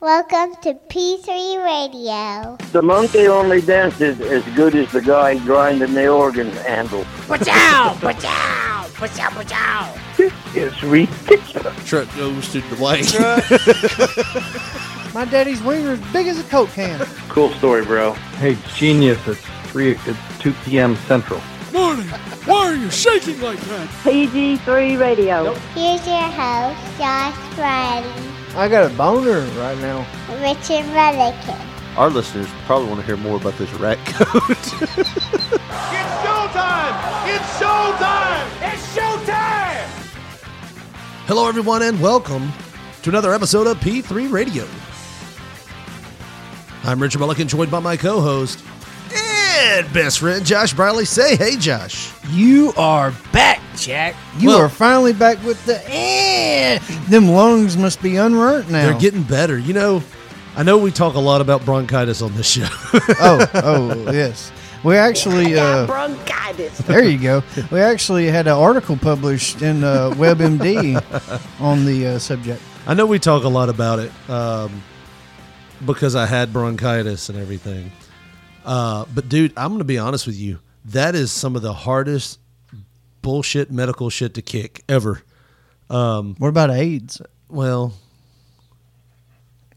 Welcome to P3 Radio. The monkey only dances as good as the guy grinding the organ handle. Pachow! Pachow! Pachow! Pachow! This is ridiculous. Truck goes to the lake. My daddy's wiener is big as a Coke can. Cool story, bro. Hey, genius! It's three. It's two p.m. Central. Morning. Why are you shaking like that? PG3 Radio. Here's your host, Josh Briley, I got a boner right now. Richard Mullican. Our listeners probably want to hear more about this rat coat. It's showtime! It's showtime! It's showtime! Hello, everyone, and welcome to another episode of P3 Radio. I'm Richard Mullican, joined by my co host and best friend, Josh Briley. Say hey, Josh. You are back, Jack. You Well- are finally back with the eh. Them lungs must be unburnt now. They're getting better. You know, I know we talk a lot about bronchitis on this show. oh, oh, yes. We actually, uh, Bronchitis. there you go. We actually had an article published in uh, WebMD on the uh, subject. I know we talk a lot about it um, because I had bronchitis and everything. Uh, but, dude, I'm going to be honest with you. That is some of the hardest bullshit medical shit to kick ever. What about AIDS? Well,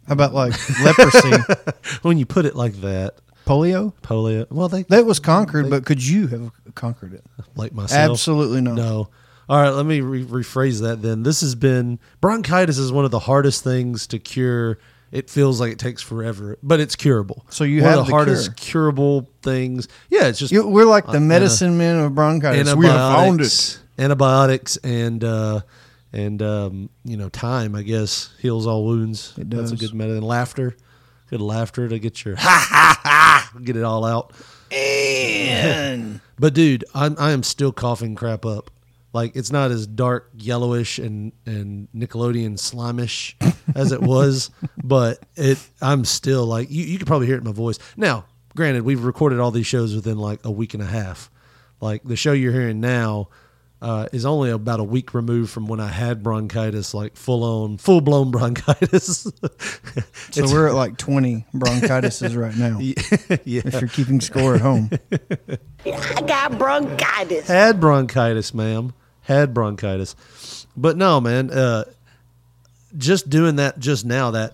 How about like leprosy, when you put it like that, polio? polio. Well, they That was conquered, but could you have conquered it? like myself. Absolutely not. No. All right, let me re- rephrase that then. This has been bronchitis is one of the hardest things to cure. It feels like it takes forever, but it's curable. So you one have of the the hardest cure. curable things. Yeah, it's just You, we're like Uh, the medicine men of bronchitis. antibiotics, We have found it. antibiotics, and uh, and um, you know time. I guess heals all wounds. It does. That's a good medicine. Laughter, good laughter to get your ha ha ha, get it all out. And But dude, I'm I am still coughing crap up. Like it's not as dark yellowish and and Nickelodeon slimish as it was, but it I'm still like you, you could probably hear it in my voice. Now, granted, we've recorded all these shows within like a week and a half. Like the show you're hearing now uh, is only about a week removed from when I had bronchitis, like full on, full blown bronchitis. So we're at like 20 bronchitises right now. yeah, If you're keeping score at home. I got bronchitis. had bronchitis, ma'am. Had bronchitis. But no, man, uh just doing that just now that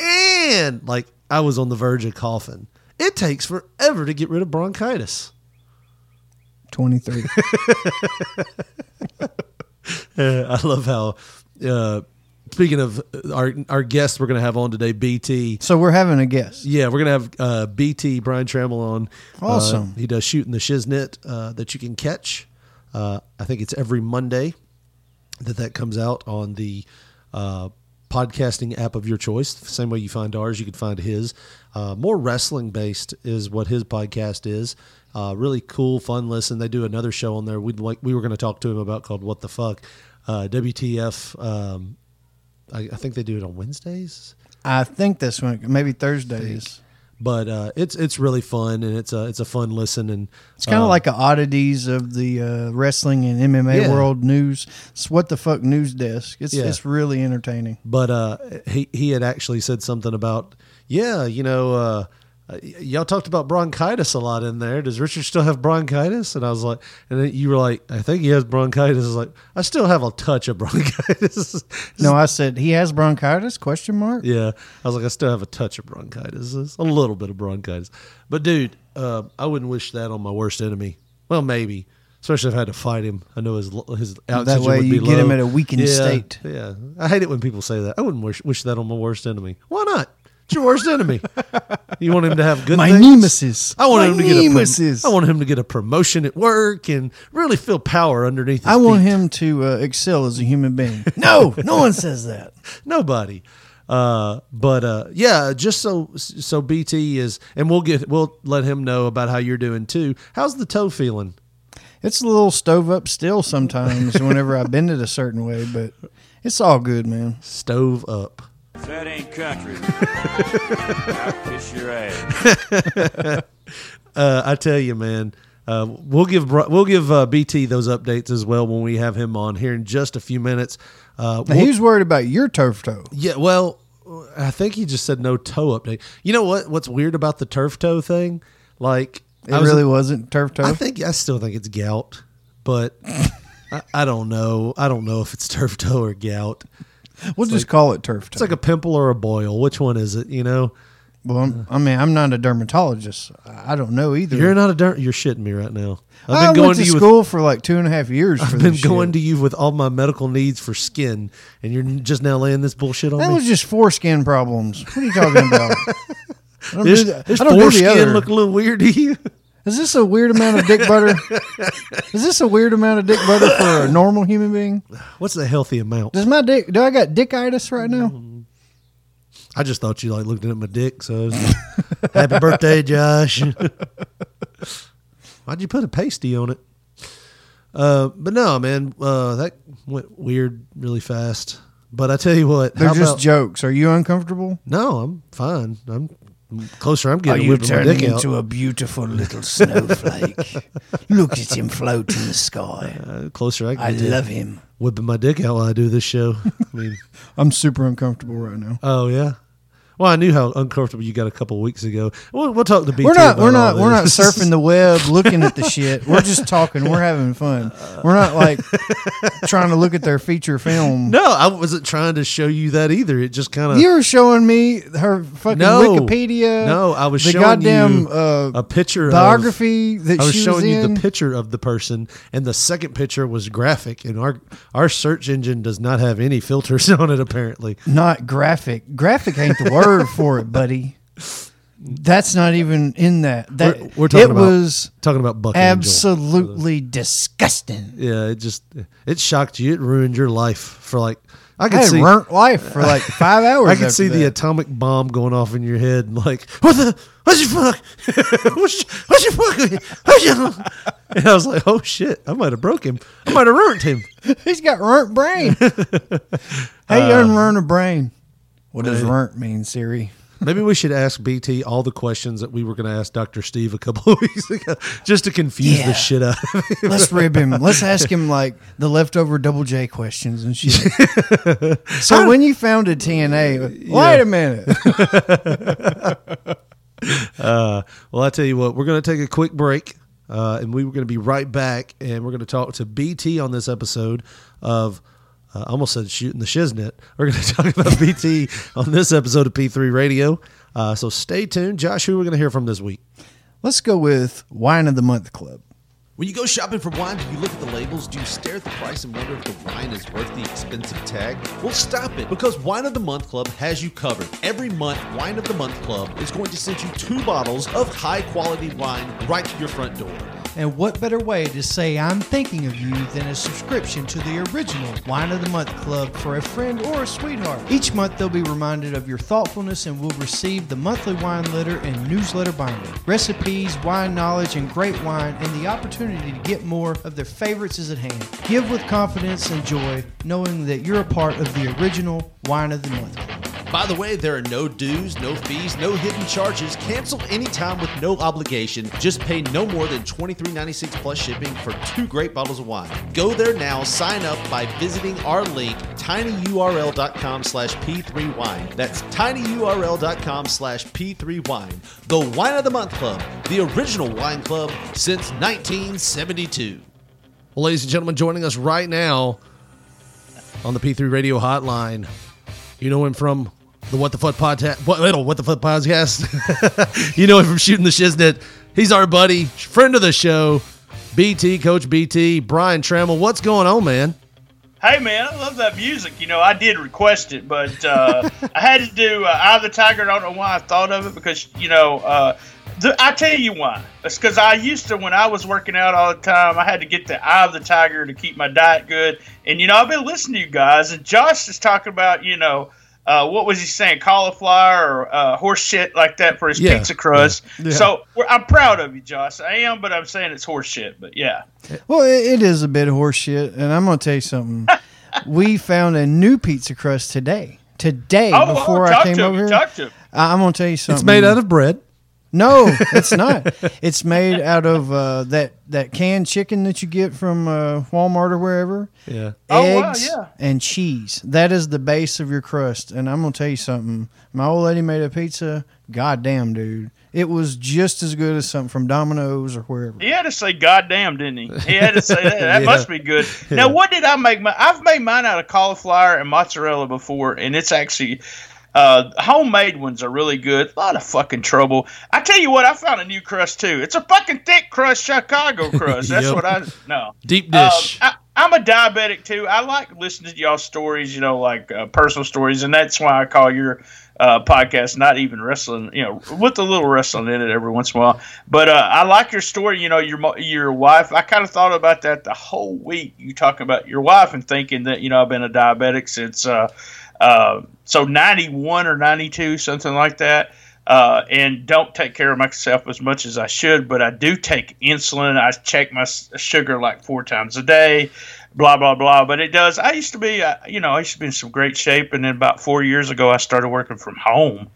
and like I was on the verge of coughing. It takes forever to get rid of bronchitis. 23. Uh, I love how uh speaking of our our guest we're going to have on today BT So we're having a guest. Yeah, we're gonna have uh, BT Brian Trammell on. Awesome. Uh, he does shooting the shiznit uh, that you can catch. Uh, I think it's every Monday that that comes out on the uh, podcasting app of your choice. The same way you find ours, you can find his. Uh, more wrestling based is what his podcast is. Uh, really cool, fun listen. They do another show on there. We'd like we were going to talk to him about called What the Fuck, uh, WTF. Um, I, I think they do it on Wednesdays. I think this one, maybe Thursdays. But uh, it's it's really fun and it's a it's a fun listen and It's kind of uh, like a oddities of the uh, wrestling and MMA Yeah. world news. It's what the fuck news desk. It's Yeah. it's really entertaining. but uh, he he had actually said something about yeah you know uh, y'all talked about bronchitis a lot in there. Does Richard still have bronchitis? And I was like, and then you were like, I think he has bronchitis. I was like, I still have a touch of bronchitis. No, I said he has bronchitis? Question mark. Yeah, I was like, I still have a touch of bronchitis, It's a little bit of bronchitis. But dude, uh, I wouldn't wish that on my worst enemy. Well, maybe, especially if I had to fight him. I know his his oxygen way would be you get him low. at a weakened yeah, state. Yeah, I hate it when people say that. I wouldn't wish wish that on my worst enemy. Why not? It's your worst enemy. You want him to have good My things? nemesis. I want My him to get a nemesis. prom- I want him to get a promotion at work and really feel power underneath. His I want feet. him to uh, excel as a human being. no, no one says that. nobody. Uh, but uh, yeah, just so so BT is, and we'll get we'll let him know about how you're doing too. How's the toe feeling? It's a little stove up still sometimes whenever I bend it a certain way, but it's all good, man. Stove up. That ain't country. I'll kiss your ass. Uh, I tell you, man. Uh, we'll give we'll give uh, BT those updates as well when we have him on here in just a few minutes. Uh, we'll- he was worried about your turf toe. Yeah, well, I think he just said no toe update. You know what? What's weird about the turf toe thing? Like, It was- really wasn't turf toe. I think I still think it's gout, but I, I don't know. I don't know if it's turf toe or gout. We'll just call it turf toe. It's like a pimple or a boil. Which one is it? You know, well, I'm, I mean, I'm not a dermatologist. I don't know either. you're not a dirt. You're shitting me right now. I've I been going went to to you. With, school for like two and a half years. I've been this going shit. to you with all my medical needs for skin, and you're just now laying this bullshit on That me. That was just foreskin problems. What are you talking about? I don't This, do that- this I don't do the foreskin other. look a little weird to you. Is this a weird amount of dick butter? Is this a weird amount of dick butter for a normal human being? What's the healthy amount? Does my dick? Do I got dickitis right now? I just thought you like looking at my dick. So, was- happy birthday, Josh. Why'd you put a pasty on it? Uh, but no, man, uh, that went weird really fast. But I tell you what, They're how just about- jokes. Are you uncomfortable? no, I'm fine. I'm closer. I'm getting whipping my dick out. a beautiful little snowflake? Look at him float in the sky. Uh, closer, I, get I love him. whipping my dick out while I do this show. I mean, I'm super uncomfortable right now. oh yeah. Well, I knew how uncomfortable you got a couple weeks ago. We'll, we'll talk to BT. We're not. We're not. We're not surfing the web, looking at the shit. We're just talking. We're having fun. We're not like trying to look at their feature film. No, I wasn't trying to show you that either. It just kind of You were showing me her fucking No. Wikipedia. No, I was the showing goddamn you uh, a picture biography of, that I was showing was you the picture of the person, and the second picture was graphic. And our our search engine does not have any filters on it. Apparently, Not graphic. Graphic ain't the word for it, buddy. That's not even in that. That We're- we're talking it about was talking about Buck Angel. absolutely disgusting. Yeah, it just it shocked you. It ruined your life for like I I could had see. life for like five hours. I could see the atomic bomb going off in your head, and like, what the, what's your fuck, what's your fuck, and I was like, oh shit, I might have broke him, I might have ruined him. He's got runt brain. How you unlearn um, a brain? What does runt mean, Siri? Maybe we should ask BT all the questions that we were going to ask Dr. Steve a couple of weeks ago, just to confuse Yeah. the shit out of him. Let's rib him. Let's ask him like the leftover double J questions and shit. so when you founded TNA, wait a minute. Uh, well, I tell you what, we're going to take a quick break, uh, and we were going to be right back, and we're going to talk to BT on this episode of. Uh, I almost said shooting the shiznit. We're going to talk about BT on this episode of P3 Radio. Uh, so stay tuned, Josh. Who we're going to hear from this week? Let's go with Wine of the Month Club. When you go shopping for wine, do you look at the labels? Do you stare at the price and wonder if the wine is worth the expensive tag? Well, stop it because Wine of the Month Club has you covered. Every month, Wine of the Month Club is going to send you two bottles of high quality wine right to your front door. And what better way to say I'm thinking of you than a subscription to the original Wine of the Month Club for a friend or a sweetheart? Each month they'll be reminded of your thoughtfulness and will receive the monthly wine letter and newsletter binder. Recipes, wine knowledge, and great wine, and the opportunity to get more of their favorites is at hand. Give with confidence and joy, knowing that you're a part of the original Wine of the Month Club. By the way, there are no dues, no fees, no hidden charges. Cancel anytime with no obligation. Just pay no more than $23.96 plus shipping for two great bottles of wine. Go there now. Sign up by visiting our link, tinyurl.com slash p3wine. That's tinyurl.com slash p3wine. The Wine of the Month Club, the original wine club since 1972. Well, ladies and gentlemen, joining us right now on the P3 Radio Hotline, you know him from the What the Fuck podcast. What What the Fuck podcast? you know him from shooting the shiznit. He's our buddy, friend of the show, BT Coach BT, Brian Trammell. What's going on, man? Hey man, I love that music. You know, I did request it, but uh, I had to do uh, "Eye of the Tiger." I don't know why I thought of it because you know, uh, I tell you why. It's because I used to when I was working out all the time. I had to get the "Eye of the Tiger" to keep my diet good. And you know, I've been listening to you guys, and Josh is talking about you know. Uh, what was he saying? Cauliflower or uh, horse shit like that for his Yeah, pizza crust. yeah. So we're, I'm proud of you, Josh. I am, but I'm saying it's horse shit. But yeah. Well, it, it is a bit of horse shit, and I'm going to tell you something. we found a new pizza crust today. Today, Oh, before oh, I came to him, over here, talk to him. I- I'm going to tell you something. It's made out of bread. No, it's not. it's made out of uh, that that canned chicken that you get from uh, Walmart or wherever. Yeah. Oh, wow, Eggs yeah. and cheese. That is the base of your crust. And I'm gonna tell you something. My old lady made a pizza. Goddamn, dude, it was just as good as something from Domino's or wherever. He had to say "goddamn," didn't he? He had to say that. That Yeah. must be good. Now, what did I make? My I've made mine out of cauliflower and mozzarella before, and it's actually uh, homemade ones are really good. A lot of fucking trouble. I tell you what, I found a new crust too. It's a fucking thick crust, Chicago crust. That's Yep. what I no Deep Um, dish. I, I'm a diabetic too. I like listening to y'all stories, you know, like uh, personal stories, and that's why I call your uh, podcast not even wrestling, you know, with a little wrestling in it every once in a while. But uh, I like your story. You know, your your wife. I kind of thought about that the whole week. You talking about your wife and thinking that you know I've been a diabetic since uh, uh, so 91 or 92, something like that. Uh, and don't take care of myself as much as I should, but I do take insulin. I check my sugar like four times a day, blah blah blah. But it does. I used to be, uh, you know, I used to be in some great shape, and then about four years ago, I started working from home.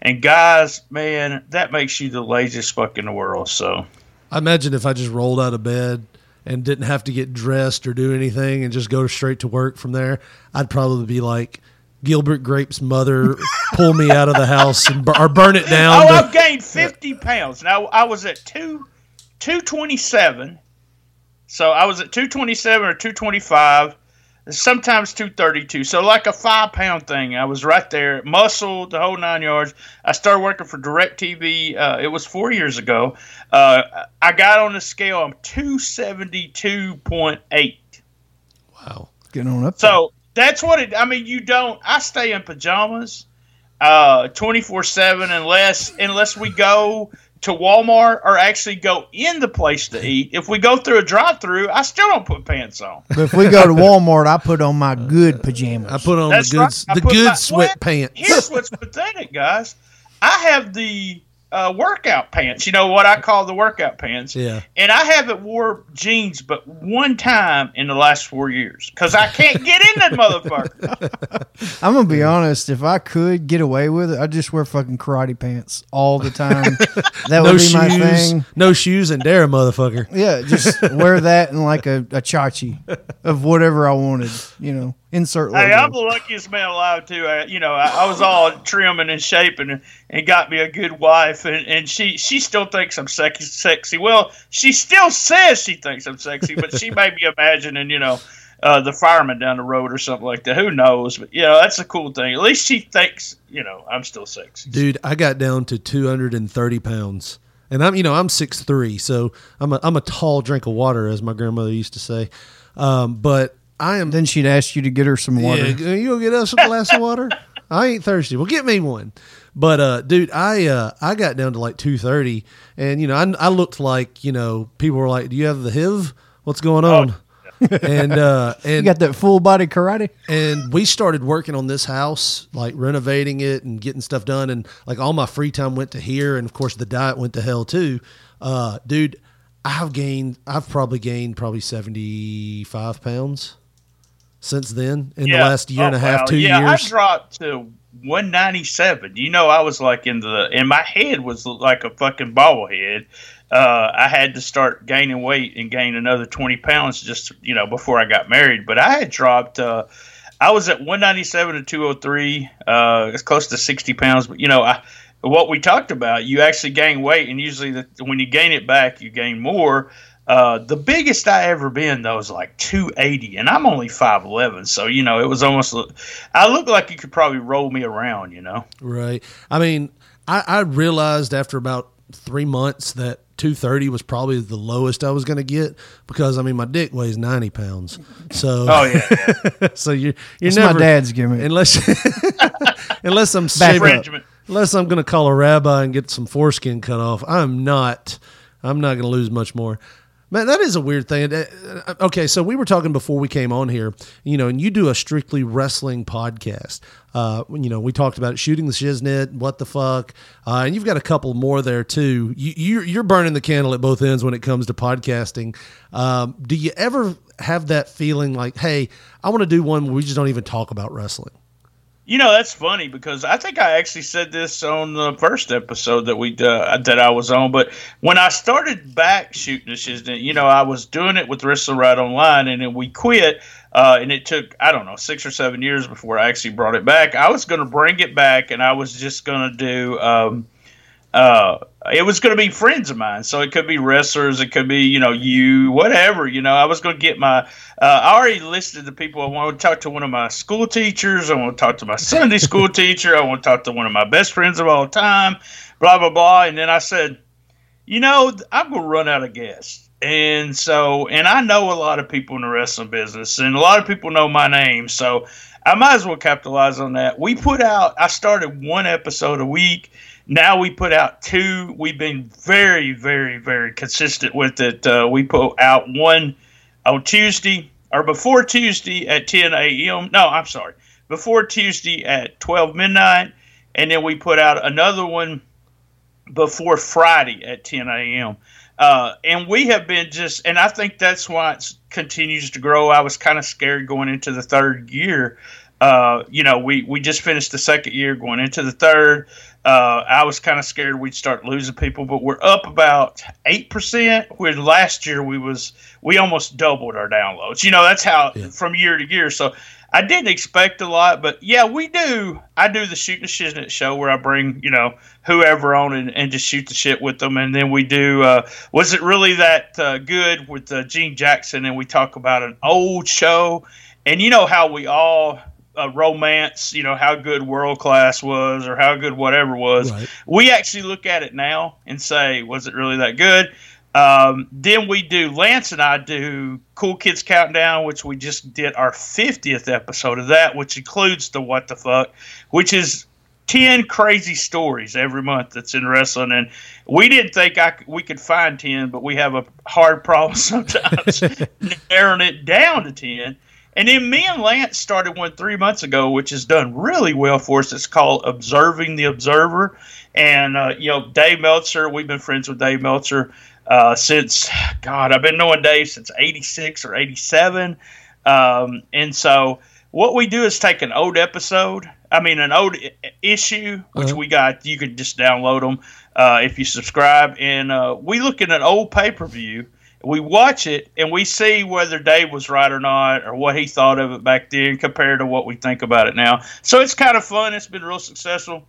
And guys, man, that makes you the laziest fuck in the world. So I imagine if I just rolled out of bed and didn't have to get dressed or do anything and just go straight to work from there, I'd probably be like Gilbert Grape's mother, pull me out of the house and bur- or burn it down. Oh, to- I've gained 50 pounds. Now, I was at two, 227. So I was at 227 or 225, sometimes 232. So, like a five pound thing. I was right there, muscle, the whole nine yards. I started working for DirecTV. Uh, it was four years ago. Uh, I got on the scale, I'm 272.8. wow. getting on up. So that's what it. I mean, you don't. I stay in pajamas, uh, twenty four seven, unless unless we go to Walmart or actually go in the place to eat. If we go through a drive through, I still don't put pants on. But if we go to Walmart, I put on my good pajamas. I put on That's the good, right. The good my- sweatpants. Here's what's pathetic, guys. I have the uh, workout pants. You know what I call the workout pants. Yeah. And I haven't wore jeans but one time in the last four years because I can't get in that motherfucker. I'm gonna be honest. If I could get away with it, I'd just wear fucking karate pants all the time. That no would be shoes, my thing. no shoes, and dare a motherfucker. Yeah, just wear that and like a, a chachi of whatever I wanted. You know, insert logo. Hey, I'm the luckiest man alive too. I, you know, I, I was all trim and in shape, and and got me a good wife, and, and she she still thinks I'm sexy. Sexy. Well, she still says she thinks I'm sexy, but she may be imagining, you know, uh, the fireman down the road or something like that. Who knows? But you know, that's a cool thing. At least she thinks, you know, I'm still sexy. Dude, I got down to 230 pounds. And I'm, you know, I'm six three, so I'm a, I'm a tall drink of water, as my grandmother used to say. Um, but I am. Then she'd ask you to get her some water. Yeah, you gonna get us a glass of water? I ain't thirsty. Well, get me one. But uh, dude, I uh, I got down to like 230, and you know, I, I looked like you know, people were like, "Do you have the HIV? What's going on?" and uh, and you got that full body karate. and we started working on this house, like renovating it and getting stuff done. And like all my free time went to here, and of course the diet went to hell too. Uh, dude, I've gained, I've probably gained probably seventy five pounds since then in the last year and a Oh, half, wow. two yeah, years. I dropped to 197. You know, I was like in the, and my head was like a fucking bobblehead. Uh, I had to start gaining weight and gain another 20 pounds just, you know, before I got married. But I had dropped, uh, I was at 197 to 203. Uh, it's close to 60 pounds. But, you know, I, what we talked about, you actually gain weight, and usually the, when you gain it back, you gain more. Uh, the biggest I ever been though is like 280, and I'm only 5'11, so you know it was almost. I look like you could probably roll me around, you know. Right. I mean, I, I realized after about three months that 230 was probably the lowest I was going to get because I mean my dick weighs 90 pounds. So Oh yeah, so you're you're That's never my dad's gimmick. unless unless I'm Back saving, unless I'm going to call a rabbi and get some foreskin cut off. I'm not. I'm not going to lose much more. Man, that is a weird thing. Uh, uh, Okay, so we were talking before we came on here, you know, and you do a strictly wrestling podcast. Uh, you know, we talked about shooting the shiznit, what the fuck, uh, and you've got a couple more there too. You, you're, you're burning the candle at both ends when it comes to podcasting. Um, do you ever have that feeling like, hey, I want to do one where we just don't even talk about wrestling? You know that's funny because I think I actually said this on the first episode that we uh, that I was on. But when I started back shooting shiznit, you know, I was doing it with Wrestling Right Online, and then we quit. Uh, and it took I don't know six or seven years before I actually brought it back. I was going to bring it back, and I was just going to do. Um, uh, it was going to be friends of mine, so it could be wrestlers, it could be you know you, whatever. You know, I was going to get my. Uh, I already listed the people I want to talk to. One of my school teachers. I want to talk to my Sunday school teacher. I want to talk to one of my best friends of all time. Blah blah blah. And then I said, you know, I'm going to run out of guests. And so, and I know a lot of people in the wrestling business, and a lot of people know my name. So, I might as well capitalize on that. We put out. I started one episode a week now we put out two. We've been very, very, very consistent with it. Uh, we put out one on Tuesday or before Tuesday at 10 a.m. No, I'm sorry, before Tuesday at 12 midnight, and then we put out another one before Friday at 10 a.m. Uh, and we have been just, and I think that's why it continues to grow. I was kind of scared going into the third year. Uh, you know, we, we just finished the second year going into the third. Uh, I was kind of scared we'd start losing people, but we're up about eight percent. Where last year we was we almost doubled our downloads. You know that's how yeah. from year to year. So I didn't expect a lot, but yeah, we do. I do the shooting the shiznit show where I bring you know whoever on and, and just shoot the shit with them, and then we do. Uh, was it really that uh, good with uh, Gene Jackson? And we talk about an old show, and you know how we all a romance, you know, how good world class was or how good whatever was. Right. We actually look at it now and say, was it really that good? Um, then we do, Lance and I do Cool Kids Countdown, which we just did our 50th episode of that, which includes the What the Fuck, which is 10 crazy stories every month that's in wrestling. And we didn't think I we could find 10, but we have a hard problem sometimes narrowing it down to 10. And then me and Lance started one three months ago, which has done really well for us. It's called Observing the Observer. And, uh, you know, Dave Meltzer, we've been friends with Dave Meltzer uh, since, God, I've been knowing Dave since 86 or 87. Um, and so what we do is take an old episode, I mean, an old issue, which uh-huh. we got, you can just download them uh, if you subscribe. And uh, we look at an old pay per view we watch it and we see whether Dave was right or not, or what he thought of it back then compared to what we think about it now. So it's kind of fun. It's been real successful.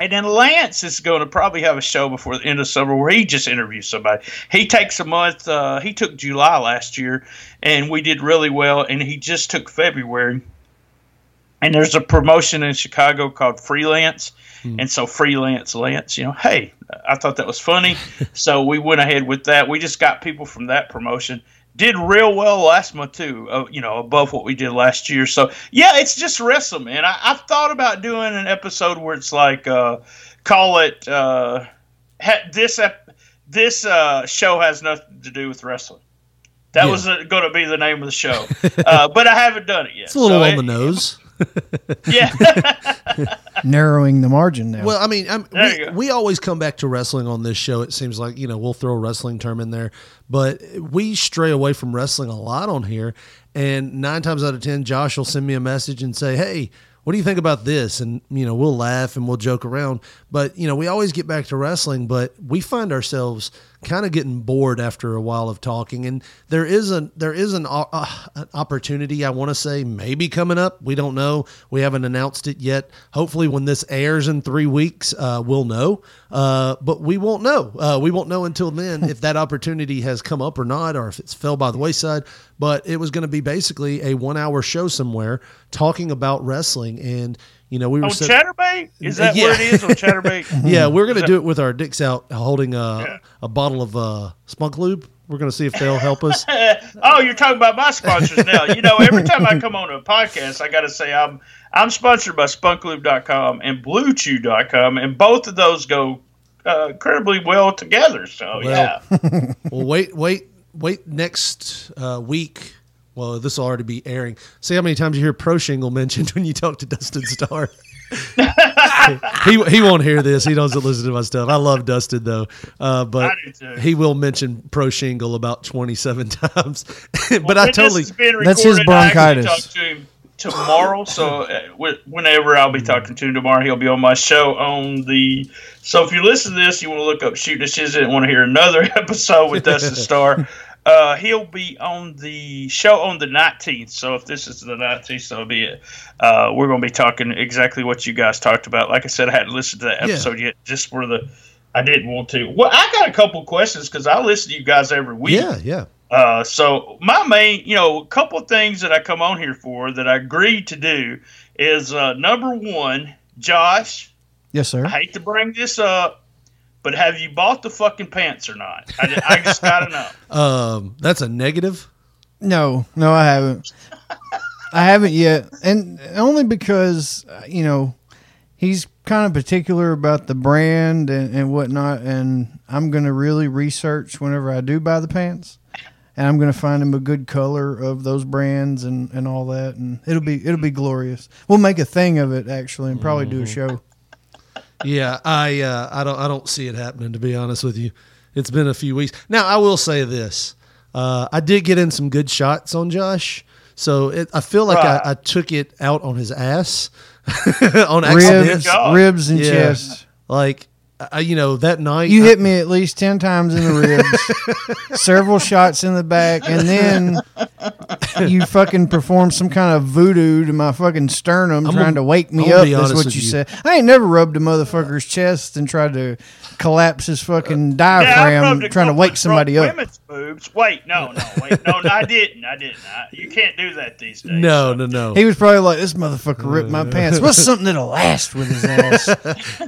And then Lance is going to probably have a show before the end of summer where he just interviews somebody. He takes a month. Uh, he took July last year, and we did really well. And he just took February. And there's a promotion in Chicago called Freelance Hmm. And so freelance Lance, you know, hey, I thought that was funny. so we went ahead with that. We just got people from that promotion. Did real well last month too, uh, you know, above what we did last year. So yeah, it's just wrestling, man. I, have thought about doing an episode where it's like, uh, call it uh, ha- this ep- this uh, show has nothing to do with wrestling. That yeah. was uh, going to be the name of the show, uh, but I haven't done it yet. It's a little so on it, the nose. yeah. Narrowing the margin now. Well, I mean, we, we always come back to wrestling on this show. It seems like, you know, we'll throw a wrestling term in there, but we stray away from wrestling a lot on here. And nine times out of 10, Josh will send me a message and say, Hey, what do you think about this? And, you know, we'll laugh and we'll joke around. But, you know, we always get back to wrestling, but we find ourselves kind of getting bored after a while of talking. And there is a there is an, uh, an opportunity I want to say maybe coming up. We don't know. We haven't announced it yet. Hopefully, when this airs in three weeks, uh, we'll know. Uh, but we won't know. Uh, we won't know until then if that opportunity has come up or not, or if it's fell by the wayside. But it was going to be basically a one hour show somewhere talking about wrestling and you know, we were on so, Chaturbate. Is that yeah. where it is on Chaturbate? yeah, we're gonna do it with our dicks out, holding a yeah. a bottle of uh, Spunk Lube. We're gonna see if they'll help us. oh, you're talking about my sponsors now. You know, every time I come on a podcast, I got to say I'm I'm sponsored by SpunkLube.com and BlueChew.com, and both of those go uh, incredibly well together. So well, yeah. well, wait, wait, wait next uh, week well, this will already be airing. See how many times you hear Pro Shingle mentioned when you talk to Dustin Starr. he he won't hear this. He doesn't listen to my stuff. I love Dustin though, uh, but he will mention Pro Shingle about twenty seven times. but well, I totally that's his bronchitis. tomorrow. So uh, whenever I'll be talking to him tomorrow, he'll be on my show on the. So if you listen to this, you want to look up Shooting the Shiznit and want to hear another episode with Dustin Starr. Uh, he'll be on the show on the 19th. So if this is the 19th, so be it. Uh, we're going to be talking exactly what you guys talked about. Like I said, I hadn't listened to that Yeah. episode yet, just for the. I didn't want to. Well, I got a couple questions because I listen to you guys every week. Yeah, yeah. Uh, so my main, you know, a couple things that I come on here for that I agreed to do is uh, number one, Josh. Yes, sir. I hate to bring this up, but have you bought the fucking pants or not? I, I just gotta know. Um, that's a negative. No, no, I haven't. I haven't yet, and only because uh, you know he's kind of particular about the brand and, and whatnot, and I'm going to really research whenever I do buy the pants, and I'm going to find him a good color of those brands and, and all that, and it'll be it'll be glorious. We'll make a thing of it actually, and probably do a show. Yeah, I uh, I don't I don't see it happening to be honest with you. It's been a few weeks now. I will say this: uh, I did get in some good shots on Josh, so it, I feel like Right. I, I took it out on his ass on accident. Ribs, ribs and Yeah. chest. Like I, you know that night You I- hit me at least 10 times in the ribs, several shots in the back, and then you fucking performed some kind of voodoo to my fucking sternum I'm trying gonna- to wake me I'm up. That's what you, you. said. I ain't never rubbed a motherfucker's chest and tried to collapse his fucking diaphragm rubbed a trying to wake somebody up. Women's boobs. Wait, no, no, wait, no, I didn't. I didn't. I, you can't do that these days. no no no. He was probably like, "This motherfucker ripped my pants. What's something that'll last with his ass?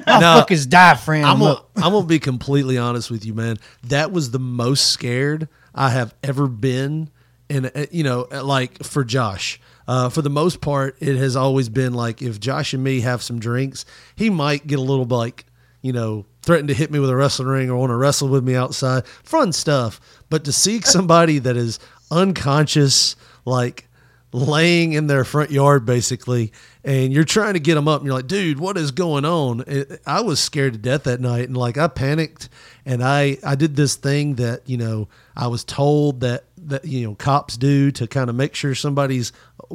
I'll No, fuck his diaphragm I'm gonna, up." I'm gonna be completely honest with you, man. That was the most scared I have ever been, and uh, you know, like for Josh. Uh, for the most part, it has always been like if Josh and me have some drinks, he might get a little like, you know, threaten to hit me with a wrestling ring or want to wrestle with me outside. Fun stuff. But to see somebody that is unconscious, like laying in their front yard basically and you're trying to get them up and you're like dude what is going on i was scared to death that night and like i panicked and i i did this thing that you know i was told that that you know cops do to kind of make sure somebody's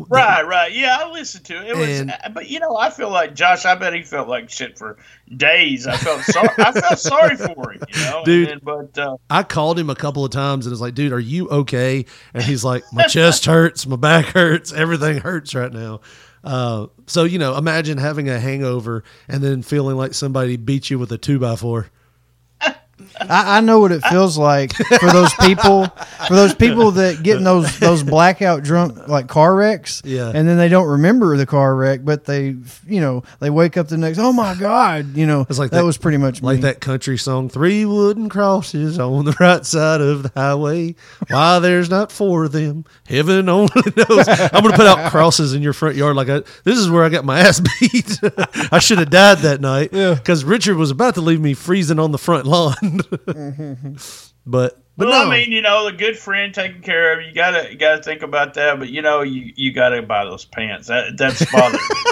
Right, right. Yeah, I listened to it. It was, but you know, I feel like Josh. I bet he felt like shit for days. I felt sorry. I felt sorry for him. You know, Dude. Then, but uh, I called him a couple of times and was like, dude, are you okay? And he's like, my chest hurts, my back hurts, everything hurts right now. Uh, so, you know, imagine having a hangover and then feeling like somebody beat you with a two by four. I, I know what it feels like for those people, for those people that get in those those blackout drunk like car wrecks, Yeah. and then they don't remember the car wreck, but they, you know, they wake up the next. Oh my god, you know, It's like that, was pretty much like me. that country song, Three Wooden Crosses on the right side of the highway. Why there's not four of them, heaven only knows. I'm going to put out crosses in your front yard. Like, I, this is where I got my ass beat. I should have died that night because Richard was about to leave me freezing on the front lawn. but, but well, no. I mean, you know, the good friend taking care of you. You gotta, you gotta think about that. But you know, you you gotta buy those pants. That that's bothering me.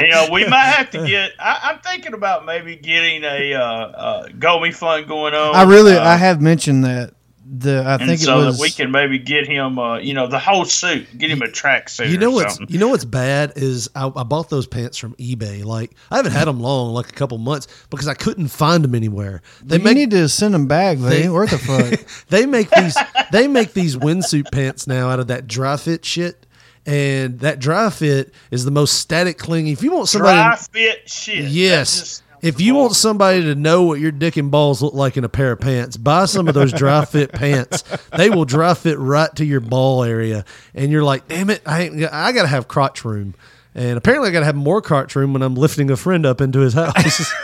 You know, we might have to get. I, I'm thinking about maybe getting a uh, uh, Go Me Fund going on. I really, uh, I have mentioned that. The I and think so it was that we can maybe get him, uh, you know, the whole suit, get him a track suit. You know or what's you know what's bad is I, I bought those pants from eBay. Like I haven't had them long, like a couple months, because I couldn't find them anywhere. They you make need to send them back. They, They- ain't worth a fuck. they make these they make these windsuit pants now out of that dry fit shit. And that dry fit is the most static clingy. If you want somebody, dry fit shit. That yes. Just If you want somebody to know what your dick and balls look like in a pair of pants, buy some of those dry fit pants. They will dry fit right to your ball area, and you're like, "Damn it, I ain't, I got to have crotch room." And apparently, I got to have more crotch room when I'm lifting a friend up into his house.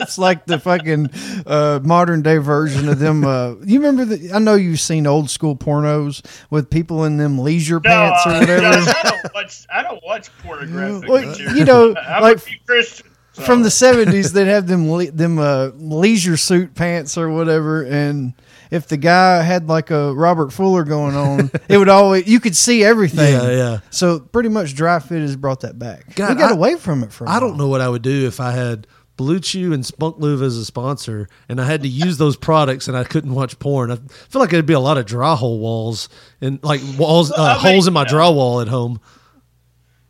It's like the fucking uh, modern day version of them. Uh, you remember the? I know you've seen old school pornos with people in them leisure No, pants or whatever. Josh, I don't watch. I don't watch pornographic Well, you know, I'm like- a few Christian. So- From the seventies, they'd have them le- them uh, leisure suit pants or whatever, and if the guy had like a Robert Fuller going on, it would always you could see everything. Yeah, yeah. So pretty much Dry Fit has brought that back. God, we got I- away from it for. a I don't know what I would do if I had Blue Chew and Spunk Lube as a sponsor, and I had to use those products, and I couldn't watch porn. I feel like it'd be a lot of dry hole walls and like walls, uh, I mean, holes in my yeah. drywall at home.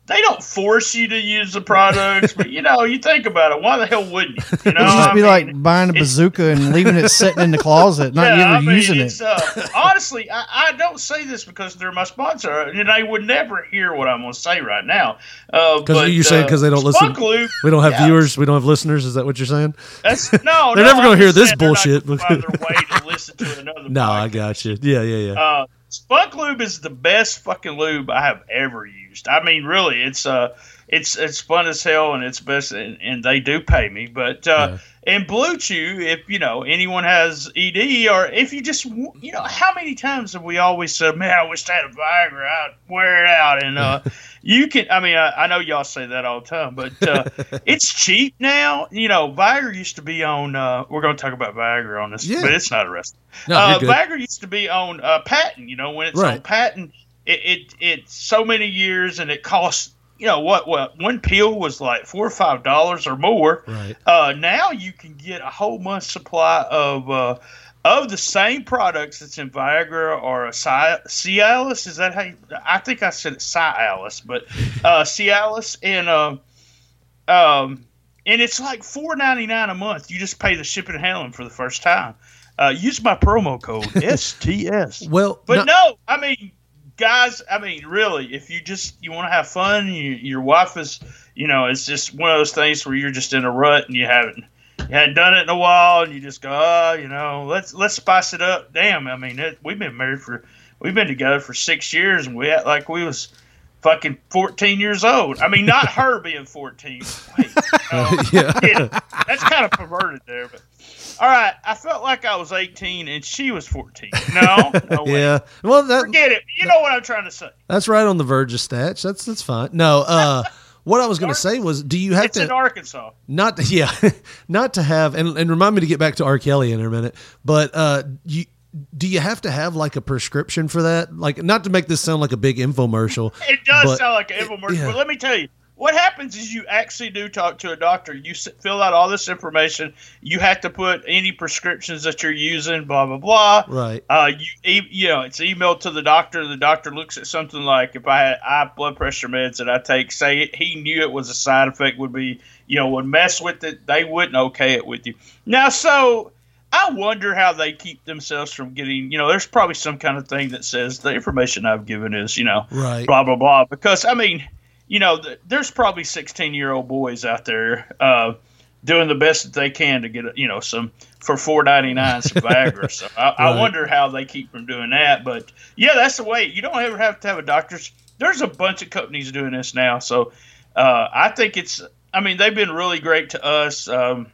They don't force you to use the products, but you know, you think about it. Why the hell wouldn't you? You know, It'd just I be mean, like buying a bazooka and leaving it sitting in the closet, not yeah, ever I mean, using it. Uh, honestly, I, I don't say this because they're my sponsor, and they would never hear what I'm going to say right now. Uh, Because but, you're saying uh, because they don't listen. Spunk We don't have yeah, viewers. We don't have listeners. Is that what you're saying? That's no, They're no, never gonna hear this saying not bullshit. find their way to listen to another. No, I got you. Yeah, yeah, yeah. Uh, Spunk Lube is the best fucking lube I have ever used. I mean, really, it's uh, it's it's fun as hell, and it's best, and, and they do pay me. But uh, and Blue Chew, if you know anyone has ED, or if you just you know, how many times have we always said, "Man, I wish I had a Viagra, I'd wear it out," and uh, you can. I mean, I, I know y'all say that all the time, but uh, it's cheap now. You know, Viagra used to be on. Uh, we're going to talk about Viagra on this, Yeah. but it's not a rest. No, uh. Viagra used to be on uh, patent. You know, when it's on patent, it, it it's so many years, and it costs. You know what? What one pill was like four or five dollars or more. Right. Uh, now you can get a whole month supply of uh, of the same products that's in Viagra or a Cialis. Is that how? You, I think I said it Cialis, but uh, Cialis and um um and it's like four ninety nine a month. You just pay the shipping and handling for the first time. Uh, use my promo code STS. Well, But no- no, I mean, guys, I mean, really, if you just you want to have fun, you, your wife is, you know, it's just one of those things where you're just in a rut and you haven't you hadn't done it in a while, and you just go, oh, you know, let's let's spice it up. Damn, I mean, it, we've been married for we've been together for six years, and we act like we was fucking 14 years old. I mean, not her being 14. Wait, no, Yeah. yeah, that's kind of perverted there, but. All right, I felt like I was 18 and she was 14. No, no way. yeah. Well, that Forget it. You know what I'm trying to say. that's right on the verge of stats. That's that's fine. No, uh, what I was going to say was, do you have It's to in Arkansas. not yeah, not to have and, and remind me to get back to R. Kelly in a minute, but uh, you do you have to have like a prescription for that? Like, not to make this sound like a big infomercial. It does sound like an infomercial, yeah. but let me tell you. What happens is you actually do talk to a doctor. You s- fill out all this information. You have to put any prescriptions that you're using, blah blah blah. Right. Uh, you you know it's emailed to the doctor. The doctor looks at something like if I had high blood pressure meds that I take, say it, he knew it was a side effect would be you know would mess with it. They wouldn't okay it with you. Now, so I wonder how they keep themselves from getting. You know, there's probably some kind of thing that says the information I've given is you know Right. blah blah blah. Because I mean, you know, th- there's probably 16 year old boys out there uh, doing the best that they can to get you know some for 4.99 some Viagra. so I, I wonder how they keep from doing that. But yeah, that's the way. You don't ever have to have a doctor's. There's a bunch of companies doing this now, so uh, I think it's. I mean, they've been really great to us. Um,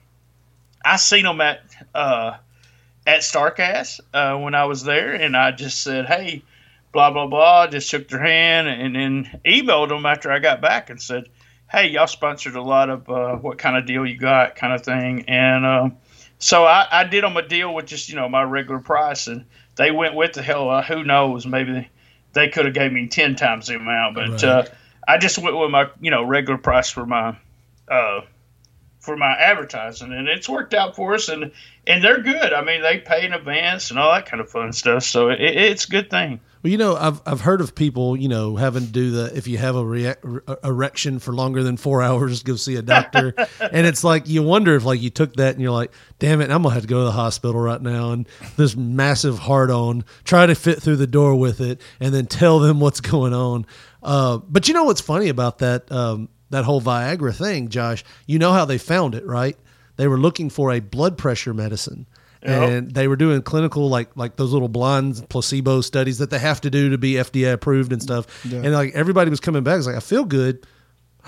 I seen them at uh, at Starcast uh, when I was there, and I just said, "Hey, blah blah blah." Just shook their hand, and then emailed them after I got back and said, "Hey, y'all sponsored a lot of uh, what kind of deal you got, kind of thing." And um, so I, I did them a deal with just you know my regular price, and they went with the hell. Uh, who knows? Maybe they, could have gave me ten times the amount, but Right. uh, I just went with my you know regular price for my. Uh, for my advertising, and it's worked out for us. And and they're good. I mean, they pay in advance and all that kind of fun stuff. So it, it's a good thing. Well, you know, I've I've heard of people, you know, having to do the if you have a re- erection for longer than four hours, go see a doctor, and it's like you wonder if like you took that and you're like, damn it, I'm gonna have to go to the hospital right now, and this massive hard on, try to fit through the door with it, and then tell them what's going on. Uh, but you know what's funny about that um, that whole Viagra thing, Josh? You know how they found it, right? They were looking for a blood pressure medicine Yep. and they were doing clinical like like those little blind placebo studies that they have to do to be FDA approved and stuff. Yeah. And like everybody was coming back, it's like I feel good.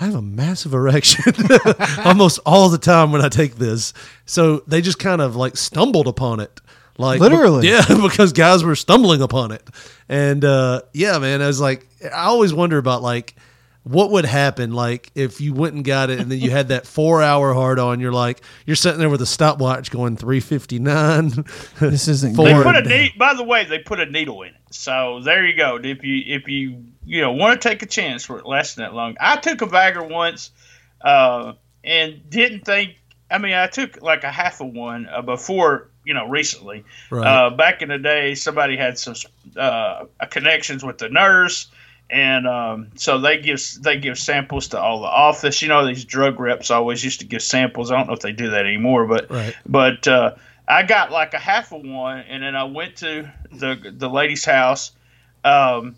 I have a massive erection almost all the time when I take this. So they just kind of like stumbled upon it. Like Literally. yeah, because guys were stumbling upon it. And uh yeah, man, I was like I always wonder about like what would happen like if you went and got it and then you had that four hour hard on you're like you're sitting there with a stopwatch going 359 This isn't They put a needle. By the way, they put a needle in it. So there you go. If you if you you know want to take a chance for it lasting that long, I took a Viagra once, uh, and didn't think. I mean, I took like a half of one uh, before you know recently. Right. Uh, back in the day, somebody had some uh, connections with the nurse, and um, so they give they give samples to all the office. You know, these drug reps always used to give samples. I don't know if they do that anymore, but Right. but uh, I got like a half of one, and then I went to the the lady's house, um,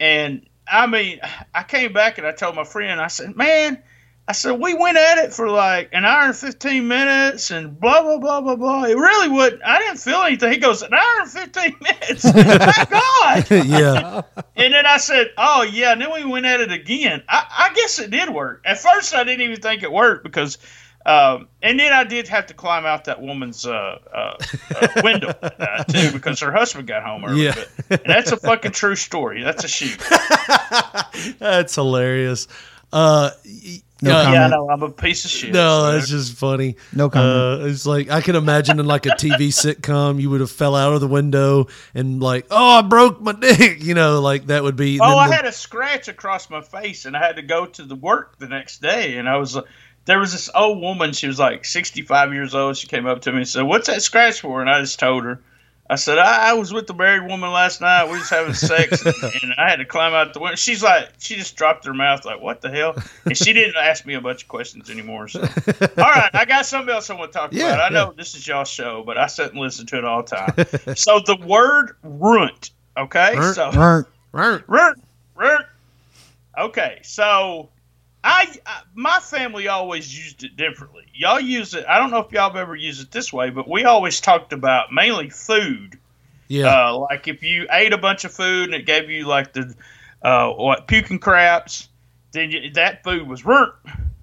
and I mean, I came back and I told my friend, I said, man. I said we went at it for like an hour and fifteen minutes and blah blah blah blah blah. It really would. I didn't feel anything. He goes an hour and fifteen minutes. My God. yeah. And then I said, "Oh yeah." And then we went at it again. I, I guess it did work. At first, I didn't even think it worked because, um, and then I did have to climb out that woman's uh, uh, uh, window uh, too because her husband got home early. Yeah. But, and that's a fucking true story. That's a shoot. That's hilarious. Uh, y- No uh. Yeah, I know. I'm a piece of shit. No, so- that's just funny. No comment. Uh, it's like I can imagine in like a TV sitcom, you would have fell out of the window and like, oh, I broke my dick. You know, like that would be. Oh, I the- had a scratch across my face, and I had to go to the work the next day. And I was, uh, there was this old woman. She was like 65 years old. She came up to me and said, "What's that scratch for?" And I just told her. I said, I, I was with the married woman last night. We was having sex, and, and I had to climb out the window. She's like, she just dropped her mouth, like, "What the hell?" And she didn't ask me a bunch of questions anymore. So, all right, I got something else I want to talk Yeah, about. I know yeah. this is y'all's show, but I sit and listen to it all the time. so the word "runt," okay, Runt. so Right. Right. Runt, runt. Okay, so I, I my family always used it differently. Y'all use it. I don't know if y'all have ever used it this way, but we always talked about mainly food. Yeah. Uh, like if you ate a bunch of food and it gave you like the uh, what puking craps, then you, that food was runt.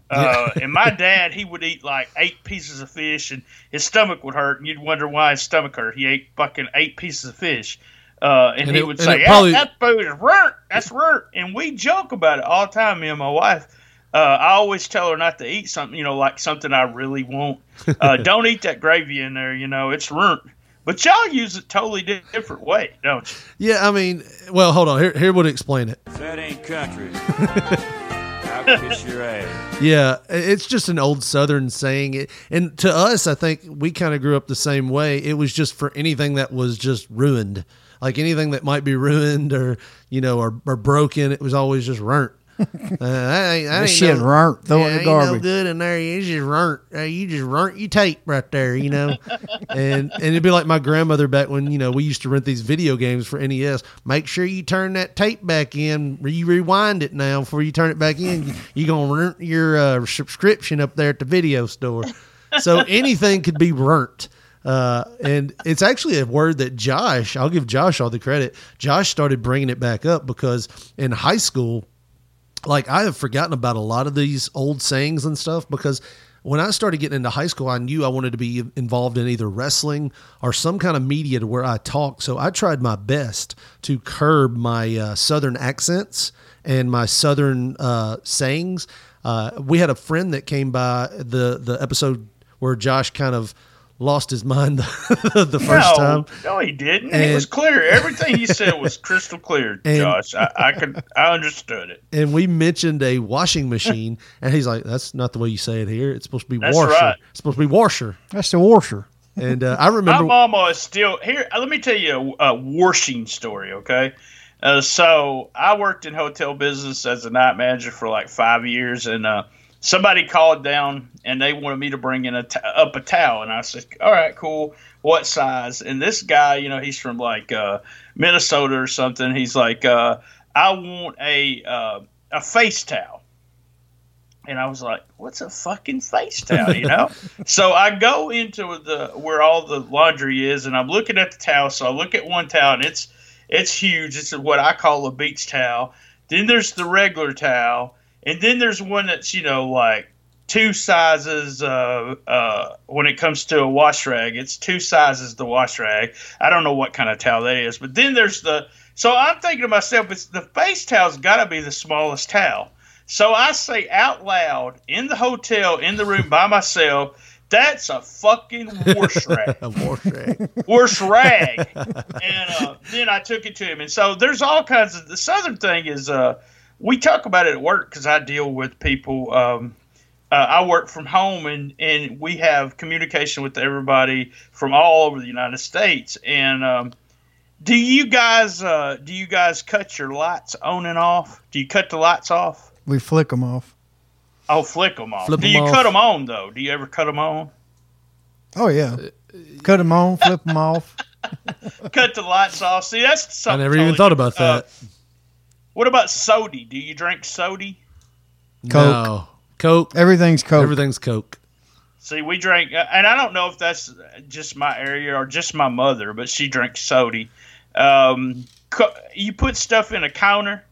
Uh, and my dad, he would eat like eight pieces of fish, and his stomach would hurt, and you'd wonder why his stomach hurt. He ate fucking eight pieces of fish, uh, and, And he it- would and say, probably- "That that food is runt. That's runt." And we joke about it all the time. Me and my wife. Uh, I always tell her not to eat something, you know, like something I really want. Uh, don't eat that gravy in there, you know, it's runt. But y'all use it totally different way, don't you? Yeah. I mean, well, hold on. Here, here would explain it. That ain't country. I'll kiss your ass. Yeah, it's just an old Southern saying. And to us, I think we kind of grew up the same way. It was just for anything that was just ruined, like anything that might be ruined or you know or, or broken. It was always just runt. Uh, that ain't, that ain't shit no, runt. Throw it yeah, in the ain't no garbage. good in there. You just runt. Uh, you just runt your tape right there. You know, and and it'd be like my grandmother back when you know we used to rent these video games for NES. Make sure you turn that tape back in. You rewind it now before you turn it back in. You, you gonna rent your uh, subscription up there at the video store. So anything could be burnt. Uh, and it's actually a word that Josh, I'll give Josh all the credit. Josh started bringing it back up because in high school, like I have forgotten about a lot of these old sayings and stuff because when I started getting into high school, I knew I wanted to be involved in either wrestling or some kind of media to where I talk. So I tried my best to curb my uh, southern accents and my southern uh, sayings. Uh, we had a friend that came by the the episode where Josh kind of lost his mind the, the first no, time. No, he didn't. it was clear. Everything he said was crystal clear, And- Josh. I, I could, I understood it. and we mentioned a washing machine, and he's like, "That's not the way you say it here. It's supposed to be That's washer. right. It's supposed to be washer." That's the washer. And uh, I remember, My mama is still here. uh, Let me tell you a, a washing story, okay? Uh, so I worked in hotel business as a night manager for like five years, and uh, somebody called down and they wanted me to bring in a t- up a towel, and I said, "All right, cool. What size?" And this guy, you know, he's from like uh, Minnesota or something. He's like, uh, "I want a uh, a face towel." And I was like, "What's a fucking face towel?" You know. so I go into the where all the laundry is, and I'm looking at the towel. So I look at one towel, and it's it's huge. It's what I call a beach towel. Then there's the regular towel, and then there's one that's you know like two sizes. Uh, uh, when it comes to a wash rag, it's two sizes the wash rag. I don't know what kind of towel that is, but then there's the. So I'm thinking to myself, it's the face towel's got to be the smallest towel. So I say out loud in the hotel, in the room by myself, that's a fucking wash rag. a wash rag. Wash rag. and uh, then I took it to him. And so there's all kinds of. The southern thing is, uh, we talk about it at work because I deal with people. Um, uh, I work from home and, and we have communication with everybody from all over the United States. And um, Do you guys uh, do you guys cut your lights on and off? Do you cut the lights off? We flick them off. Oh, flick them off. Flip do 'em you off. cut them on though? Do you ever cut them on? Oh yeah. Cut them on, flip them off. cut the lights off. See, that's I something. never even thought about that. Uh, what about sody? Do you drink sody? Coke. No. Coke. Everything's Coke. Everything's Coke. See, we drank, uh, and I don't know if that's just my area or just my mother, but she drinks sody. Um, co- you put stuff in a counter.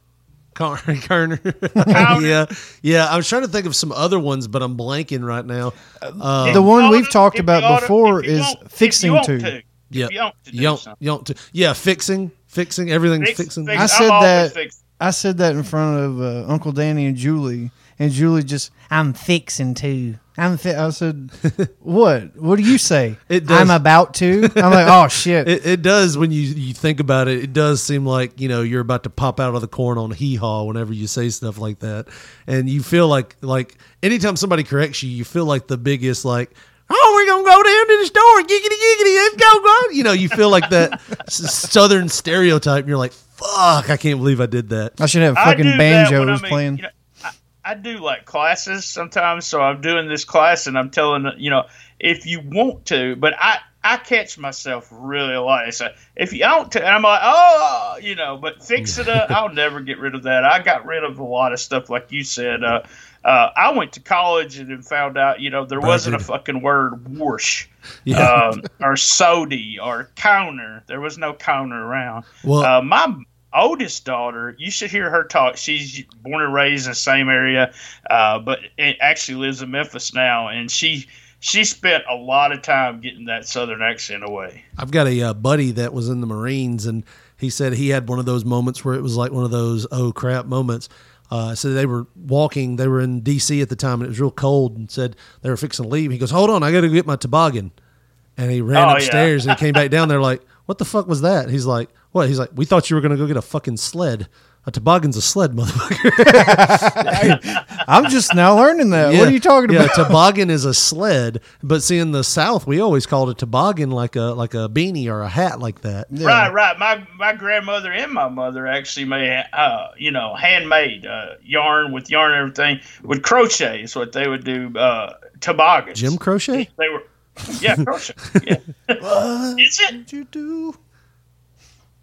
Car- Kerner. Counter. yeah, yeah. I was trying to think of some other ones, but I'm blanking right now. Uh, The one You we've oughta- talked about oughta- before if is fixing you want to. to. yeah, you want to you don't, you don't yeah, fixing, fixing. Everything's Fix- fixing. fix- I I'm said that- fixing. I said that in front of uh, Uncle Danny and Julie, and Julie just, I'm fixing to. I'm. Fi-. I said, what? What do you say? It does- I'm about to. I'm like, oh shit. It, it does when you, you think about it. It does seem like you know you're about to pop out of the corn on hee haw whenever you say stuff like that, and you feel like like anytime somebody corrects you, you feel like the biggest like. Oh, we're gonna go down to the store, giggity giggity, let's go, go. You know, you feel like that southern stereotype, and you're like, "Fuck, I can't believe I did that." I should have fucking do that when banjos I'm in- playing. you know, I, I do like classes sometimes, so I'm doing this class and I'm telling you know if you want to, but I I catch myself really a lot. So if you want to, and I'm like, oh, you know, but fix it up. I'll never get rid of that. I got rid of a lot of stuff, like you said. Uh, uh, I went to college and then found out, you know, there wasn't a fucking word whoosh Yeah. um, or sody or counter. There was no counter around. Well- uh, my oldest daughter, you should hear her talk. She's born and raised in the same area, uh, but it actually lives in Memphis now, and she she spent a lot of time getting that southern accent away. I've got a uh, buddy that was in the Marines, and he said he had one of those moments where it was like one of those oh crap moments. Uh, so they were walking, they were in D.C. at the time, and it was real cold, and said they were fixing to leave. He goes, "Hold on, I got to get my toboggan," and he ran Oh, yeah. upstairs and he came back down. They're like, "What the fuck was that?" He's like, "What?" He's like, "We thought you were gonna go get a fucking sled. A toboggan's a sled, motherfucker." I'm just now learning that. Yeah. What are you talking yeah, about? toboggan is a sled, but see in the South we always called a toboggan like a like a beanie or a hat like that. Right, right. My my grandmother and my mother actually made, uh, you know, handmade uh, yarn with yarn and everything with crochet is what they would do. Uh, toboggans. Jim Crochet? They were, yeah, crochet. Yeah. Is it? What did you do?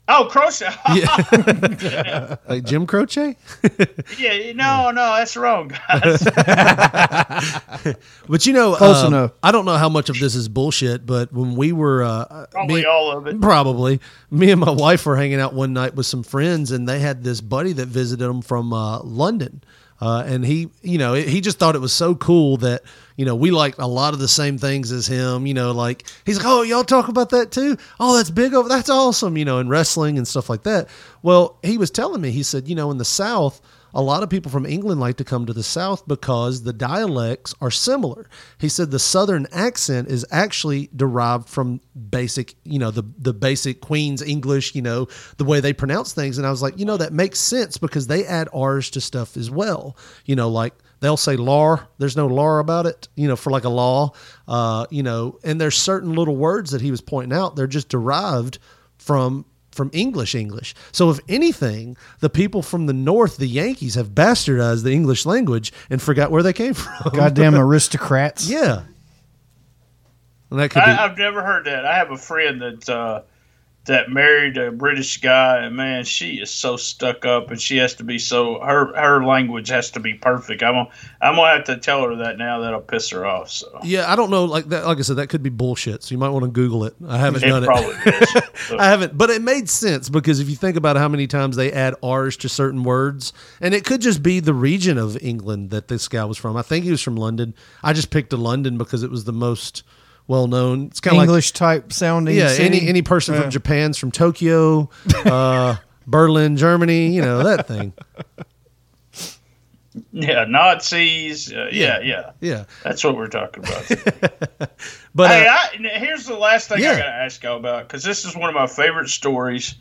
Oh, crochet. Yeah. like Jim Croce? yeah, no, no, that's wrong, guys. But you know, Close um, enough. I don't know how much of this is bullshit, but when we were uh, Probably me- all of it. Probably. Me and my wife were hanging out one night with some friends, and they had this buddy that visited them from uh, London. Uh, and he, you know, he just thought it was so cool that, you know, we liked a lot of the same things as him. You know, like he's like, oh, y'all talk about that too? Oh, that's big over. That's awesome. You know, in wrestling and stuff like that. Well, he was telling me, he said, you know, in the South, a lot of people from England like to come to the South because the dialects are similar. He said the Southern accent is actually derived from basic, you know, the the basic Queen's English, you know, the way they pronounce things. And I was like, you know, that makes sense because they add R's to stuff as well. You know, like they'll say lar, there's no lar about it, you know, for like a law, uh, you know, and there's certain little words that he was pointing out, they're just derived from from English English. So if anything, the people from the north, the Yankees, have bastardized the English language and forgot where they came from. Goddamn aristocrats. yeah. And that could be I, I've never heard that. I have a friend that uh, that married a British guy, and man, she is so stuck up, and she has to be so her her language has to be perfect. I'm gonna, I'm gonna have to tell her that now. That'll piss her off. So Yeah, I don't know. Like that, like I said, that could be bullshit. So you might want to Google it. I haven't It done probably it. is. I haven't, but it made sense because if you think about how many times they add R's to certain words, and it could just be the region of England that this guy was from. I think he was from London. I just picked a London because it was the most well known. It's kind of like English type sounding. yeah, city. any any person Yeah. from Japan's from Tokyo, uh, Berlin, Germany. You know that thing. yeah, Nazis. Uh, yeah, yeah, Yeah, That's what we're talking about. but hey, uh, I, n- here's the last thing Yeah. I got to ask y'all about because this is one of my favorite stories.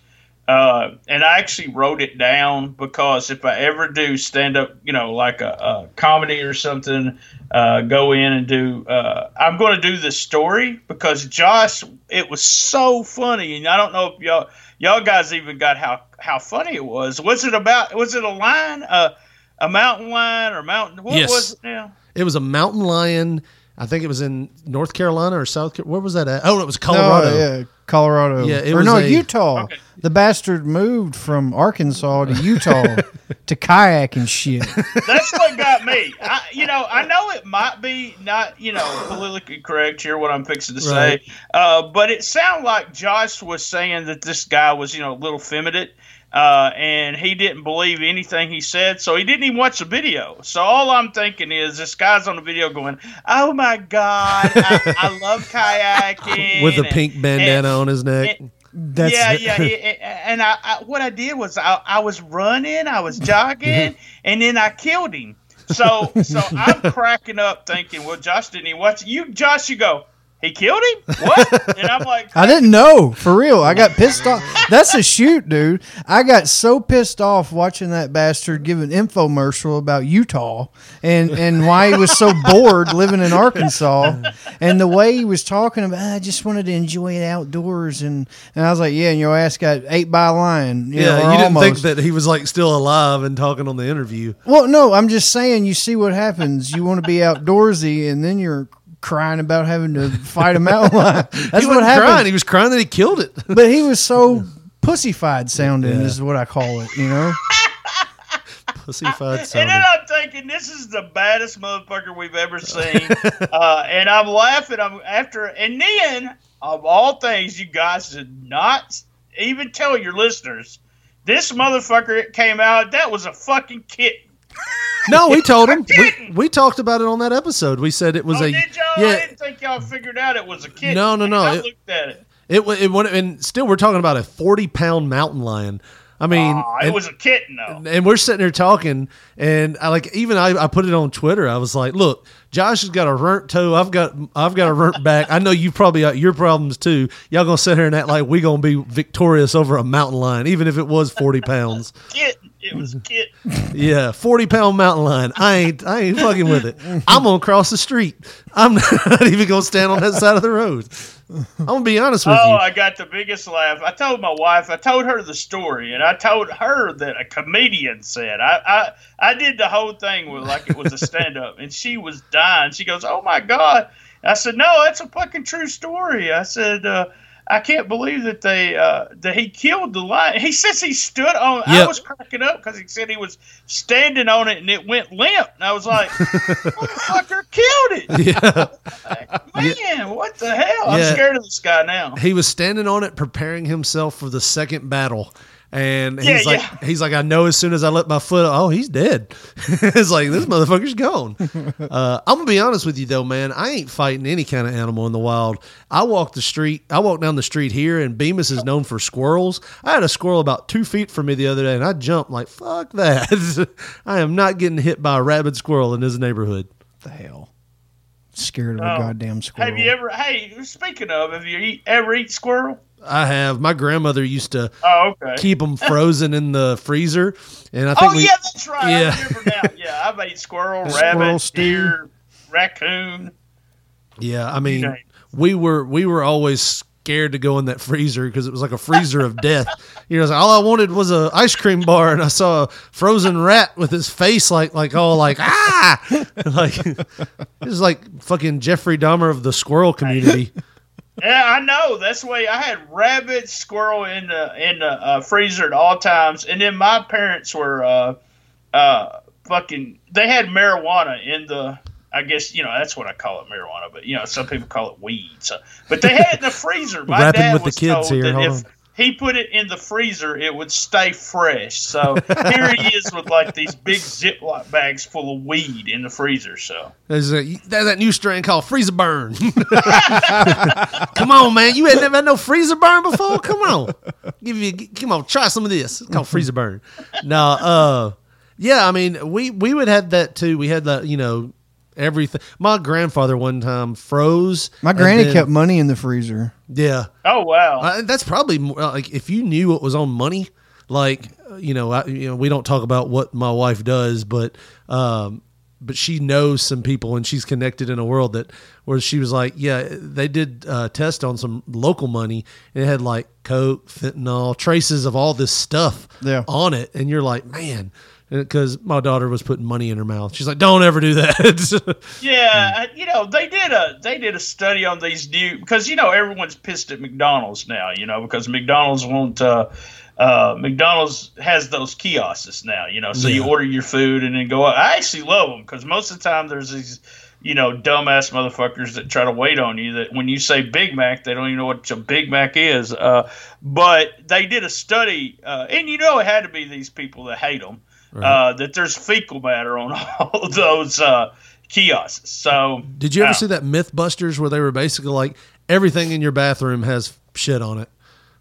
Uh, and I actually wrote it down because if I ever do stand up, you know, like a, a comedy or something, uh, go in and do, uh, I'm going to do this story because Josh it was so funny, and I don't know if y'all y'all guys even got how how funny it was. Was it about? Was it a line? Uh, a mountain lion or mountain? What Yes. was it now? It was a mountain lion. I think it was in North Carolina or South. Car- Where was that at? Oh, it was Colorado. No, yeah, Colorado. Yeah, it or was no, a- Utah. The bastard moved from Arkansas to Utah to kayak and shit. That's what got me. I, you know, I know it might be not, you know, politically correct here what I'm fixing to say, uh, but it sounded like Josh was saying that this guy was, you know, a little feminine. Uh, and he didn't believe anything he said, so he didn't even watch the video. So all I'm thinking is this guy's on the video going, "Oh my god, I, I love kayaking." With a pink bandana on his neck. and- That's yeah, yeah, yeah, and I, I what I did was I, I was running, I was jogging, and then I killed him. So so I'm cracking up thinking, well, Josh didn't even watch it. You, Josh, you go, he killed him? What? And I'm like, I didn't know for real. I got pissed off. That's a shoot, dude. I got so pissed off watching that bastard give an infomercial about Utah and and why he was so bored living in Arkansas, and the way he was talking about. I just wanted to enjoy the outdoors, and and I was like, yeah, and your ass got ate by a lion. You Yeah, know, you didn't almost. think that he was like still alive and talking on the interview. Well, no, I'm just saying. You see what happens. You want to be outdoorsy, and then you're crying about having to fight a mountain lion. That's he what wasn't happened. crying. He was crying that he killed it. but he was so pussyfied sounding Yeah. is what I call it, you know? Pussyfied sounding. and then I'm thinking, this is the baddest motherfucker we've ever seen, uh, and I'm laughing. I'm after, and then of all things, you guys did not even tell your listeners. This motherfucker came out. That was a fucking kitten. No, we told him. We, we talked about it on that episode. We said it was oh, a did y'all? I didn't think y'all figured out it was a kitten. No, no, no, I it- looked at it. It it went and still we're talking about a forty pound mountain lion. I mean, Aw, it and, was a kitten though. and we're sitting there talking, and I like even I, I put it on Twitter. I was like, "Look, Josh has got a runt toe. I've got I've got a runt back. I know you probably got your problems too. Y'all gonna sit here and act like we gonna be victorious over a mountain lion, even if it was forty pounds. Kitten. It was a kitten. Yeah, forty pound mountain lion. I ain't I ain't fucking with it. I'm gonna cross the street. I'm not even gonna stand on that side of the road. I'm gonna be honest with Oh, you. Oh, I got the biggest laugh. I told my wife, I told her the story, and I told her that a comedian said. I I, I did the whole thing with like it was a stand up, and she was dying. She goes, "Oh my god!" I said, "No, that's a fucking true story." I said. Uh, I can't believe that they uh, that he killed the lion. He says he stood on. I was cracking up because he said he was standing on it and it went limp. And I was like, "Motherfucker killed it!" Yeah. Man, what the hell? I'm scared of this guy now. he was standing on it preparing himself for the second battle and he's Yeah, like yeah. he's like i know as soon as i let my foot oh he's dead it's like this motherfucker's gone uh, i'm gonna be honest with you though man i ain't fighting any kind of animal in the wild i walk the street i walk down the street here and bemis is known for squirrels i had a squirrel about two feet from me the other day and i jumped like fuck that i am not getting hit by a rabid squirrel in this neighborhood the hell scared of a Oh. goddamn squirrel Have you ever? Hey, speaking of, have you eat, ever eat squirrel? I have my grandmother used to Oh, okay. keep them frozen in the freezer and i think oh we, yeah, that's right. Yeah. Yeah. I've ate squirrel, Squirrel rabbit, stew. deer, raccoon. Yeah, I mean, Okay. we were we were always scared to go in that freezer because it was like a freezer of death. You know, like, all I wanted was a ice cream bar, and I saw a frozen rat with his face like like all like ah, like it was like fucking Jeffrey Dahmer of the squirrel community. Yeah, I know. That's the way I had rabbit, squirrel in the in the uh, freezer at all times, and then my parents were uh, uh, fucking. They had marijuana in the. I guess you know that's what I call it, marijuana. But you know, some people call it weed. So, but they had it in the freezer. My Rapping dad with the kids told here, that hold if on. He put it in the freezer, it would stay fresh. So here he is with like these big Ziploc bags full of weed in the freezer. So There's, a, there's that new strain called freezer burn. come on, man, you ain't never had no freezer burn before. Come on, give you come on, try some of this. It's called freezer burn. No, uh, yeah, I mean, we we would have that too. We had that, you know, everything. My grandfather one time froze. my granny then- kept money in the freezer Yeah, oh wow, uh, that's probably more, like if you knew what was on money, like you know, I, you know, we don't talk about what my wife does, but um, but she knows some people and she's connected in a world that where she was like, yeah, they did uh, test on some local money and it had like coke, fentanyl, traces of all this stuff Yeah. on it, and you're like, man. Because my daughter was putting money in her mouth. She's like, "Don't ever do that." Yeah, you know they did a they did a study on these new because you know everyone's pissed at McDonald's now. You know because McDonald's won't. Uh, uh, McDonald's has those kiosks now. You know, so you order your food and then go. up. I actually love them because most of the time there's these. You know, dumbass motherfuckers that try to wait on you. That when you say Big Mac, they don't even know what a Big Mac is. Uh, but they did a study, uh, and you know, it had to be these people that hate them. Uh, that there's fecal matter on all those uh, kiosks. So Did you ever uh, see that MythBusters where they were basically like everything in your bathroom has shit on it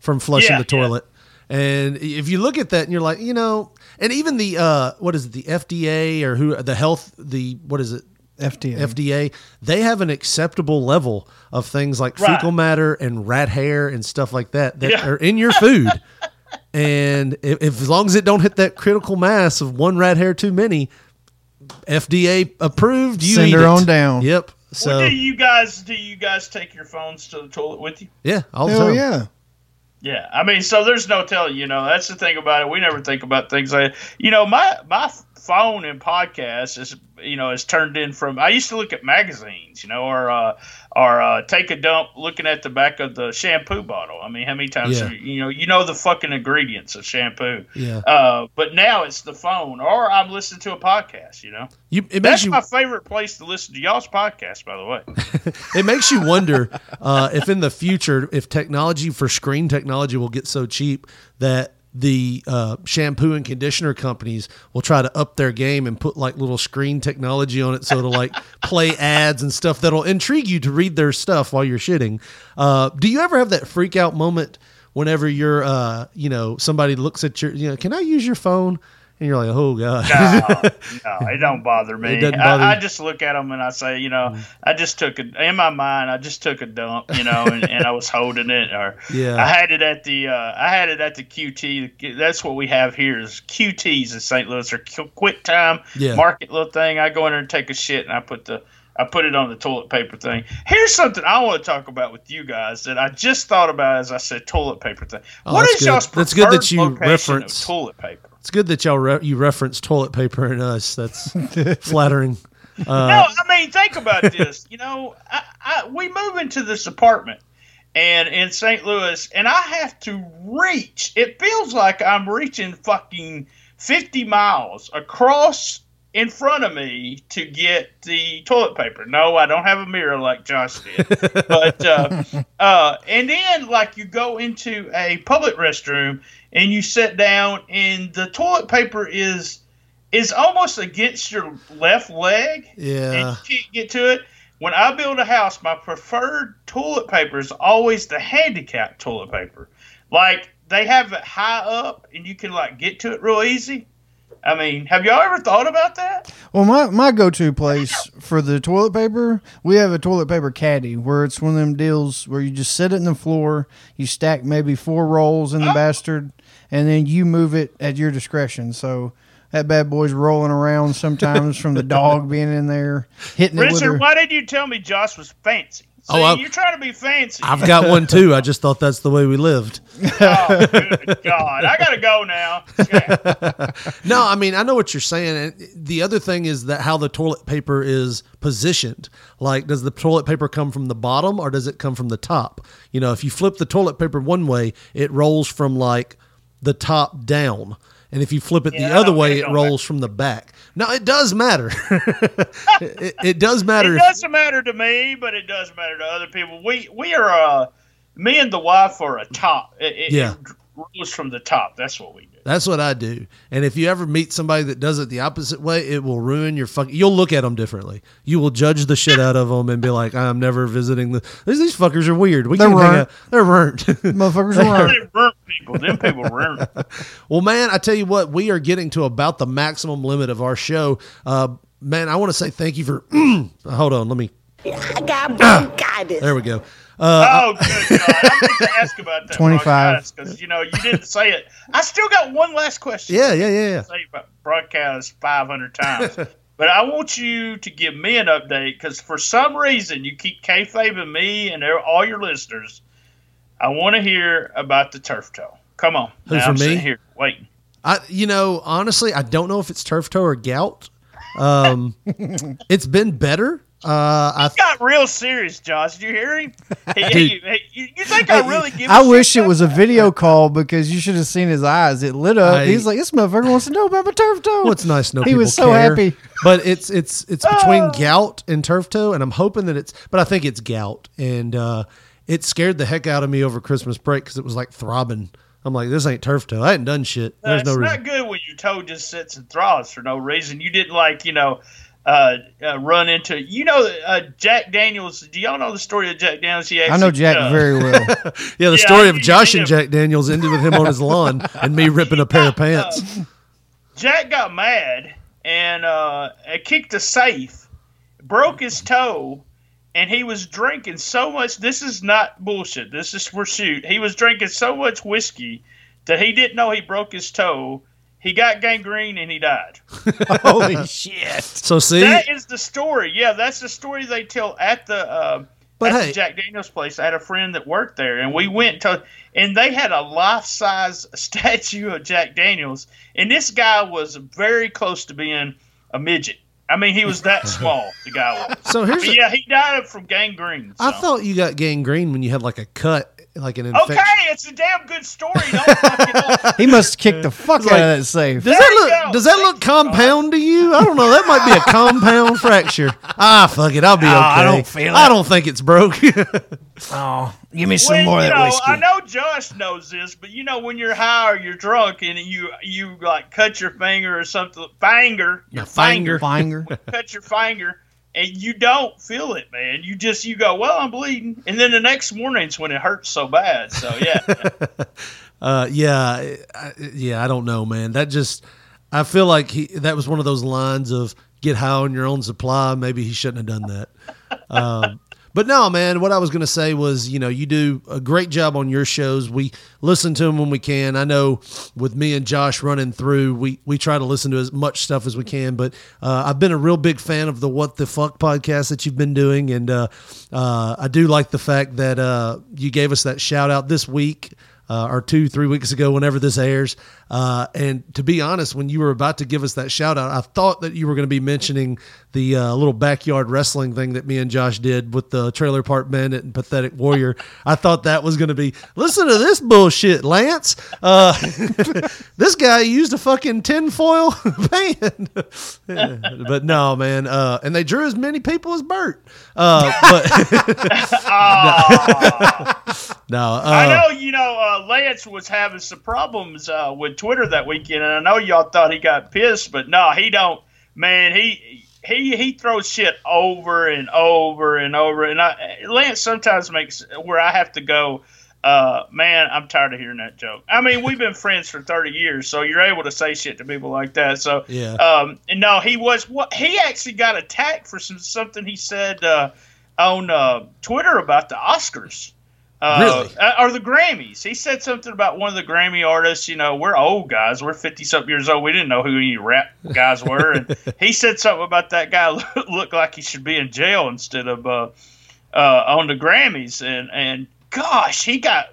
from flushing Yeah, the toilet? And if you look at that and you're like, you know, and even the uh, what is it, the FDA or who the health the what is it FDA. FDA they have an acceptable level of things like Right. fecal matter and rat hair and stuff like that that Yeah. are in your food. and if, if as long as it don't hit that critical mass of one rat hair too many, FDA approved. You Send eat her it. on down. Yep. So well, do you guys do you guys take your phones to the toilet with you? yeah, all the Hell time. yeah. Yeah, I mean, so there's no telling. You know, that's the thing about it. We never think about things like, you know, my my phone and podcasts is, you know, is turned in from. I used to look at magazines, you know, or uh, or uh, take a dump looking at the back of the shampoo bottle. I mean, how many times Yeah. you, you know you know the fucking ingredients of shampoo. Yeah. Uh, but now it's the phone, or I'm listening to a podcast. You know, You, that's you my favorite place to listen to y'all's podcast. By the way. it makes you wonder uh, if in the future, if technology for screen technology will get so cheap that the uh, shampoo and conditioner companies will try to up their game and put like little screen technology on it so it'll like play ads and stuff that'll intrigue you to read their stuff while you're shitting. Uh, do you ever have that freak out moment whenever you're, uh, you know, somebody looks at your, you know, can I use your phone? And you're like, oh god. no, no, it don't bother me. Bother I, I just look at them and I say, you know, I just took a in my mind. I just took a dump, you know, and, and I was holding it, or Yeah. I had it at the uh, I had it at the QT. That's what we have here is QTs in St. Louis or Quick Time Yeah. Market little thing. I go in there and take a shit, and I put the I put it on the toilet paper thing. Here's something I want to talk about with you guys that I just thought about as I said toilet paper thing. Oh, what is good. y'all's That's good that you location reference- of toilet paper? It's good that y'all re- you reference toilet paper and us. That's flattering. Uh, no, I mean, think about this. You know, I, I, we move into this apartment and in St. Louis, and I have to reach. It feels like I'm reaching fucking 50 miles across in front of me to get the toilet paper. No, I don't have a mirror like Josh did. but uh, uh, and then like you go into a public restroom and you sit down, and the toilet paper is is almost against your left leg yeah and you can't get to it. When I build a house, my preferred toilet paper is always the handicap toilet paper. Like they have it high up and you can like get to it real easy. I mean, have y'all ever thought about that? Well, my, my go to place for the toilet paper, we have a toilet paper caddy where it's one of them deals where you just sit it in the floor, you stack maybe four rolls in the oh. bastard, and then you move it at your discretion. So that bad boy's rolling around sometimes from the dog being in there, hitting it Richard, why did you tell me Josh was fancy? Oh, See, Oh, I- you're trying to be fancy. I've got one too. I just thought that's the way we lived. oh, good God. I got to go now. Yeah. No, I mean I know what you're saying. And the other thing is that how the toilet paper is positioned. Like, does the toilet paper come from the bottom or does it come from the top? You know, if you flip the toilet paper one way, it rolls from like the top down. And if you flip it Yeah, the other way, it rolls from the back. No, it does matter. it, it does matter. It doesn't matter to me, but it does matter to other people. We we are uh, me and the wife are a top. It, it, Yeah. it rolls from the top. That's what we do. That's what I do. And if you ever meet somebody that does it the opposite way, it will ruin your fucking. You'll look at them differently. You will judge the shit out of them and be like, "I'm never visiting the. These, these fuckers are weird. We They're can't hang out. They're burnt." Motherfuckers are They burn people. Them people burn. well, man, I tell you what, we are getting to about the maximum limit of our show. Uh, man, I want to say thank you for. hold on, let me. I got bronchitis. There we go. Uh, Oh, good God! I meant to ask about that. 25. because you know you didn't say it. I still got one last question. yeah, yeah, yeah, yeah. Say about broadcast five hundred times, but I want you to give me an update because for some reason you keep kayfabing me and all your listeners. I want to hear about the turf toe. Come on, Who, now for I'm me? sitting here waiting. I, you know, honestly, I don't know if it's turf toe or gout. Um, it's been better. Uh, I He got real serious, Josh. Did you hear him? He, Dude. he- he- you, you think I really give? a I shit wish it about was a video call because you should have seen his eyes. It lit up. I- He's like, "This motherfucker wants to know about my turf toe." Well, it's nice to know He was so care, happy. But it's it's it's between Oh. gout and turf toe, and I'm hoping that it's. But I think it's gout, and uh, it scared the heck out of me over Christmas break because it was like throbbing. I'm like, this ain't turf toe. I hadn't done shit. No, There's it's no reason. not good when your toe just sits and throbs for no reason. You didn't like, you know, uh, uh, run into. You know, uh, Jack Daniels. Do y'all know the story of Jack Daniels? He I know Jack uh, very well. Yeah, the Yeah, story I of Josh and. Jack Daniels ended with him on his lawn and me ripping a pair of pants. Jack got mad and uh, kicked a safe, broke his toe, and he was drinking so much. This is not bullshit. This is for shoot. He was drinking so much whiskey that he didn't know he broke his toe. He got gangrene and he died. Holy shit! So see, That is the story. Yeah, that's the story they tell at the uh, But at hey- Jack Daniels place. I had a friend that worked there, and we went to, and they had a life size statue of Jack Daniels, and this guy was very close to being a midget. I mean, he was that small. The guy was. so here's. But the- yeah, he died from gangrene. I thought you got gangrene when you had like a cut, like an infection. Okay, it's a damn good story. Don't fuck it up. He must kick the fuck It's out of that safe. Does that look? go. Does that look compound to you? I don't know. That might be a compound fracture. Ah, fuck it. I'll be okay. Ah, I don't feel it. I it. don't think it's broke. Oh, give me some When, more of that know, whiskey. I know Josh knows this, but you know when you're high or you're drunk and you you like cut your finger or something, finger, your finger, Finger. cut your finger, and you don't feel it, man. You just you go, well, I'm bleeding, and then the next morning's when it hurts so bad. So yeah, uh, yeah, I, yeah. I don't know, man. That just. I feel like he. That was one of those lines of get high on your own supply. Maybe he shouldn't have done that. Um, but no, man. What I was going to say was, you know, you do a great job on your shows. We listen to them when we can. I know with me and Josh running through, we we try to listen to as much stuff as we can. But uh, I've been a real big fan of the What the Fuck podcast that you've been doing, and uh, uh, I do like the fact that uh, you gave us that shout out this week. Uh, or two, three weeks ago, whenever this airs. Uh, and to be honest, when you were about to give us that shout out, I thought that you were going to be mentioning the uh, little backyard wrestling thing that me and Josh did with the Trailer Park Bandit and Pathetic Warrior. I thought that was going to be listen to this bullshit, Lance. Uh, this guy used a fucking tinfoil pan. but no, man. Uh, and they drew as many people as Bert. Uh, but no, uh, I know you know uh, Lance was having some problems uh, with Twitter that weekend, and I know y'all thought he got pissed, but no, he don't. Man, he he he throws shit over and over and over, and I, Lance sometimes makes where I have to go. Uh, man, I'm tired of hearing that joke. I mean, we've been friends for 30 years, so you're able to say shit to people like that. So, Yeah. Um, and no, he was what he actually got attacked for some something he said uh, on uh, Twitter about the Oscars. Uh, Really? uh, or the Grammys. He said something about one of the Grammy artists. You know, we're old guys. We're fifty something years old. We didn't know who any rap guys were, and he said something about that guy looked like he should be in jail instead of uh, uh, on the Grammys. And and gosh, he got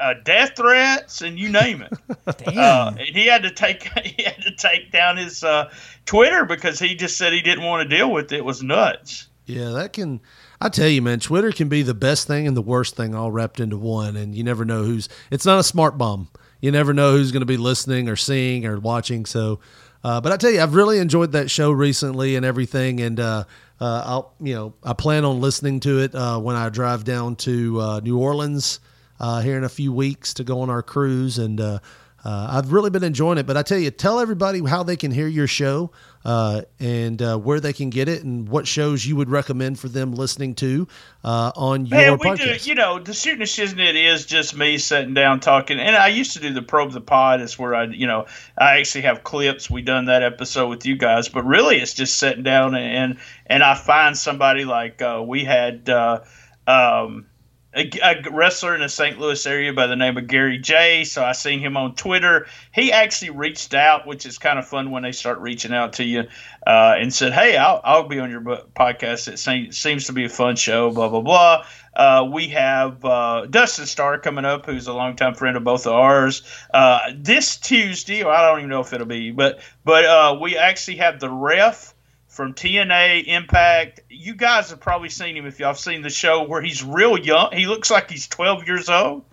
uh, death threats and you name it. Uh, and he had to take he had to take down his uh, Twitter because he just said he didn't want to deal with it. It was nuts. Yeah, that can. I tell you, man, Twitter can be the best thing and the worst thing all wrapped into one, and you never know who's. It's not a smart bomb. You never know who's going to be listening or seeing or watching. So, uh, but I tell you, I've really enjoyed that show recently and everything, and uh, uh, I'll, you know, I plan on listening to it uh, when I drive down to uh, New Orleans uh, here in a few weeks to go on our cruise, and I've really been enjoying it. But I tell you, tell everybody how they can hear your show uh, and uh, where they can get it, and what shows you would recommend for them listening to uh, on your Man, we podcast. do. You know, the shooting the shiznit is just me sitting down talking, and I used to do the probe the pod. It's where I, you know, I actually have clips. We done that episode with you guys, but really, it's just sitting down and and I find somebody like uh, we had. Uh, um, a, a wrestler in the St. Louis area by the name of Gary J. So I seen him on Twitter. He actually reached out, which is kind of fun when they start reaching out to you, uh, and said, "Hey, I'll, I'll be on your podcast. It seems, to be a fun show." Blah blah blah. Uh, we have uh, Dustin Starr coming up, who's a longtime friend of both of ours. Uh, this Tuesday, I don't even know if it'll be, but but uh, we actually have the ref from TNA Impact. You guys have probably seen him if y'all have seen the show where he's real young. He looks like he's 12 years old.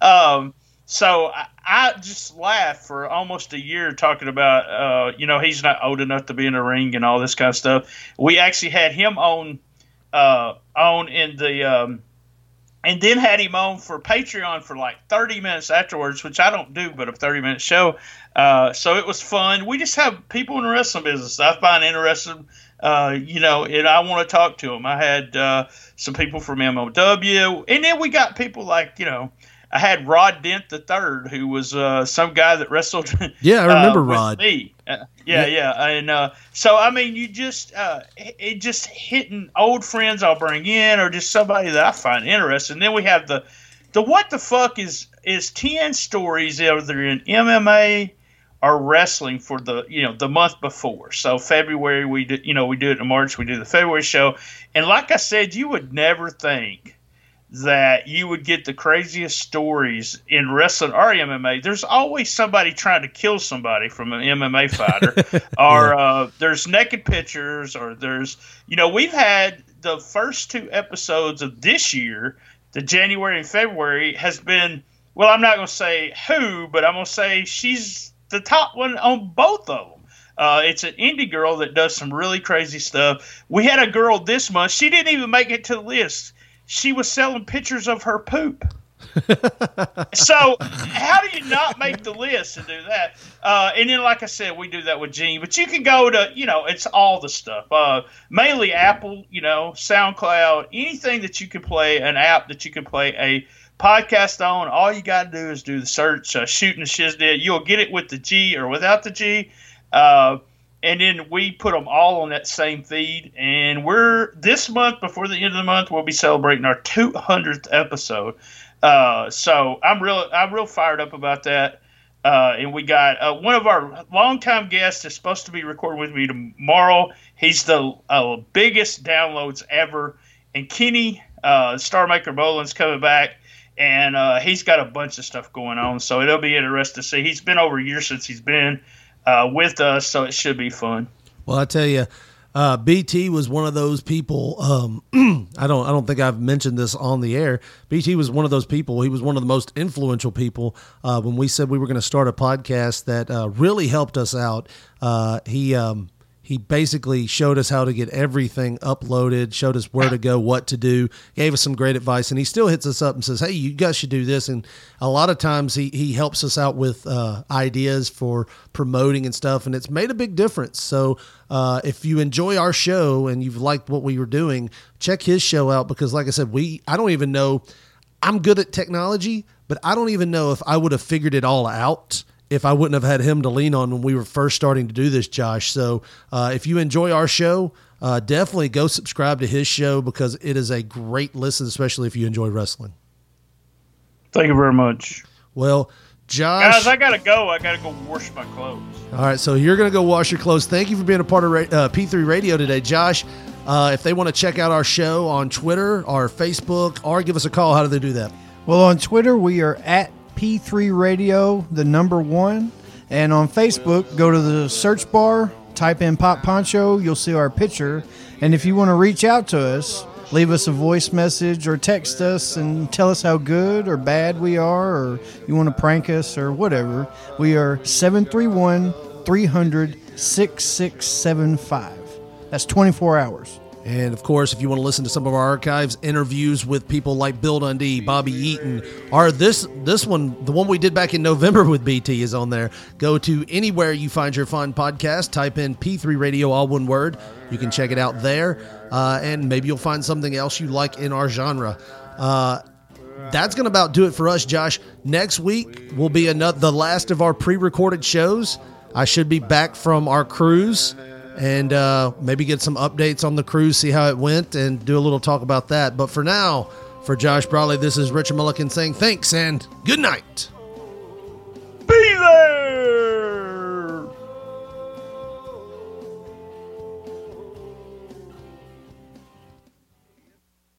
Um, so I, I just laughed for almost a year talking about, uh, you know, he's not old enough to be in a ring and all this kind of stuff. We actually had him on, uh, on in the, um, and then had him on for Patreon for like 30 minutes afterwards, which I don't do, but a 30 minute show. Uh, so it was fun. We just have people in the wrestling business I find interesting, uh, you know, and I want to talk to them. I had uh, some people from MOW, and then we got people like, you know, I had Rod Dent the third, who was uh, some guy that wrestled. Yeah, I remember uh, Rod. Me. Uh, yeah, yeah, and uh, so I mean, you just uh, it just hitting old friends I'll bring in, or just somebody that I find interesting. And then we have the the what the fuck is is ten stories either in MMA or wrestling for the you know the month before. So February we do you know we do it in March we do the February show, and like I said, you would never think that you would get the craziest stories in wrestling or MMA. There's always somebody trying to kill somebody from an MMA fighter, or uh, there's naked pictures, or there's you know we've had the first two episodes of this year, the January and February has been well. I'm not going to say who, but I'm going to say she's the top one on both of them. Uh, it's an indie girl that does some really crazy stuff. We had a girl this month. She didn't even make it to the list. She was selling pictures of her poop. so how do you not make the list and do that? Uh, and then, like I said, we do that with Gene. But you can go to, you know, it's all the stuff. Uh, mainly Apple, you know, SoundCloud, anything that you can play, an app that you can play a podcast on. All you got to do is do the search, uh, shooting the shiznit. You'll get it with the G or without the G. Uh, and then we put them all on that same feed. And we're this month, before the end of the month, we'll be celebrating our 200th episode. Uh, so I'm real, I'm real fired up about that. Uh, and we got uh, one of our longtime guests is supposed to be recording with me tomorrow. He's the uh, biggest downloads ever. And Kenny, uh, Star Maker Bolin's coming back, and uh, he's got a bunch of stuff going on. So it'll be interesting to see. He's been over a year since he's been uh, with us, so it should be fun. Well, I tell you, uh, BT was one of those people. Um, I don't, I don't think I've mentioned this on the air. BT was one of those people. He was one of the most influential people uh, when we said we were going to start a podcast that uh, really helped us out. Uh, he, um, he basically showed us how to get everything uploaded, showed us where to go, what to do, gave us some great advice, and he still hits us up and says, "Hey, you guys should do this." And a lot of times he he helps us out with uh, ideas for promoting and stuff, and it's made a big difference. So uh, if you enjoy our show and you've liked what we were doing, check his show out because, like I said, we I don't even know. I'm good at technology, but I don't even know if I would have figured it all out if I wouldn't have had him to lean on when we were first starting to do this, Josh. So uh, if you enjoy our show, uh, definitely go subscribe to his show because it is a great listen, especially if you enjoy wrestling. Thank you very much. Well, Josh. Guys, I got to go. I got to go wash my clothes. All right, so you're going to go wash your clothes. Thank you for being a part of uh, P3 Radio today, Josh. Uh, if they want to check out our show on Twitter or Facebook or give us a call, how do they do that? Well, on Twitter, we are at P3 Radio, the number one. And on Facebook, go to the search bar, type in Pop Poncho, you'll see our picture. And if you want to reach out to us, leave us a voice message or text us and tell us how good or bad we are, or you want to prank us or whatever. We are 731 300 6675. That's 24 hours. And of course, if you want to listen to some of our archives, interviews with people like Bill Dundee, Bobby Eaton, or this this one, the one we did back in November with BT is on there. Go to anywhere you find your fun podcast, type in P3 Radio, all one word. You can check it out there, uh, and maybe you'll find something else you like in our genre. Uh, that's going to about do it for us, Josh. Next week will be another the last of our pre-recorded shows. I should be back from our cruise and uh, maybe get some updates on the cruise, see how it went, and do a little talk about that. But for now, for Josh Briley, this is Richard Mulliken saying thanks and good night. Be there!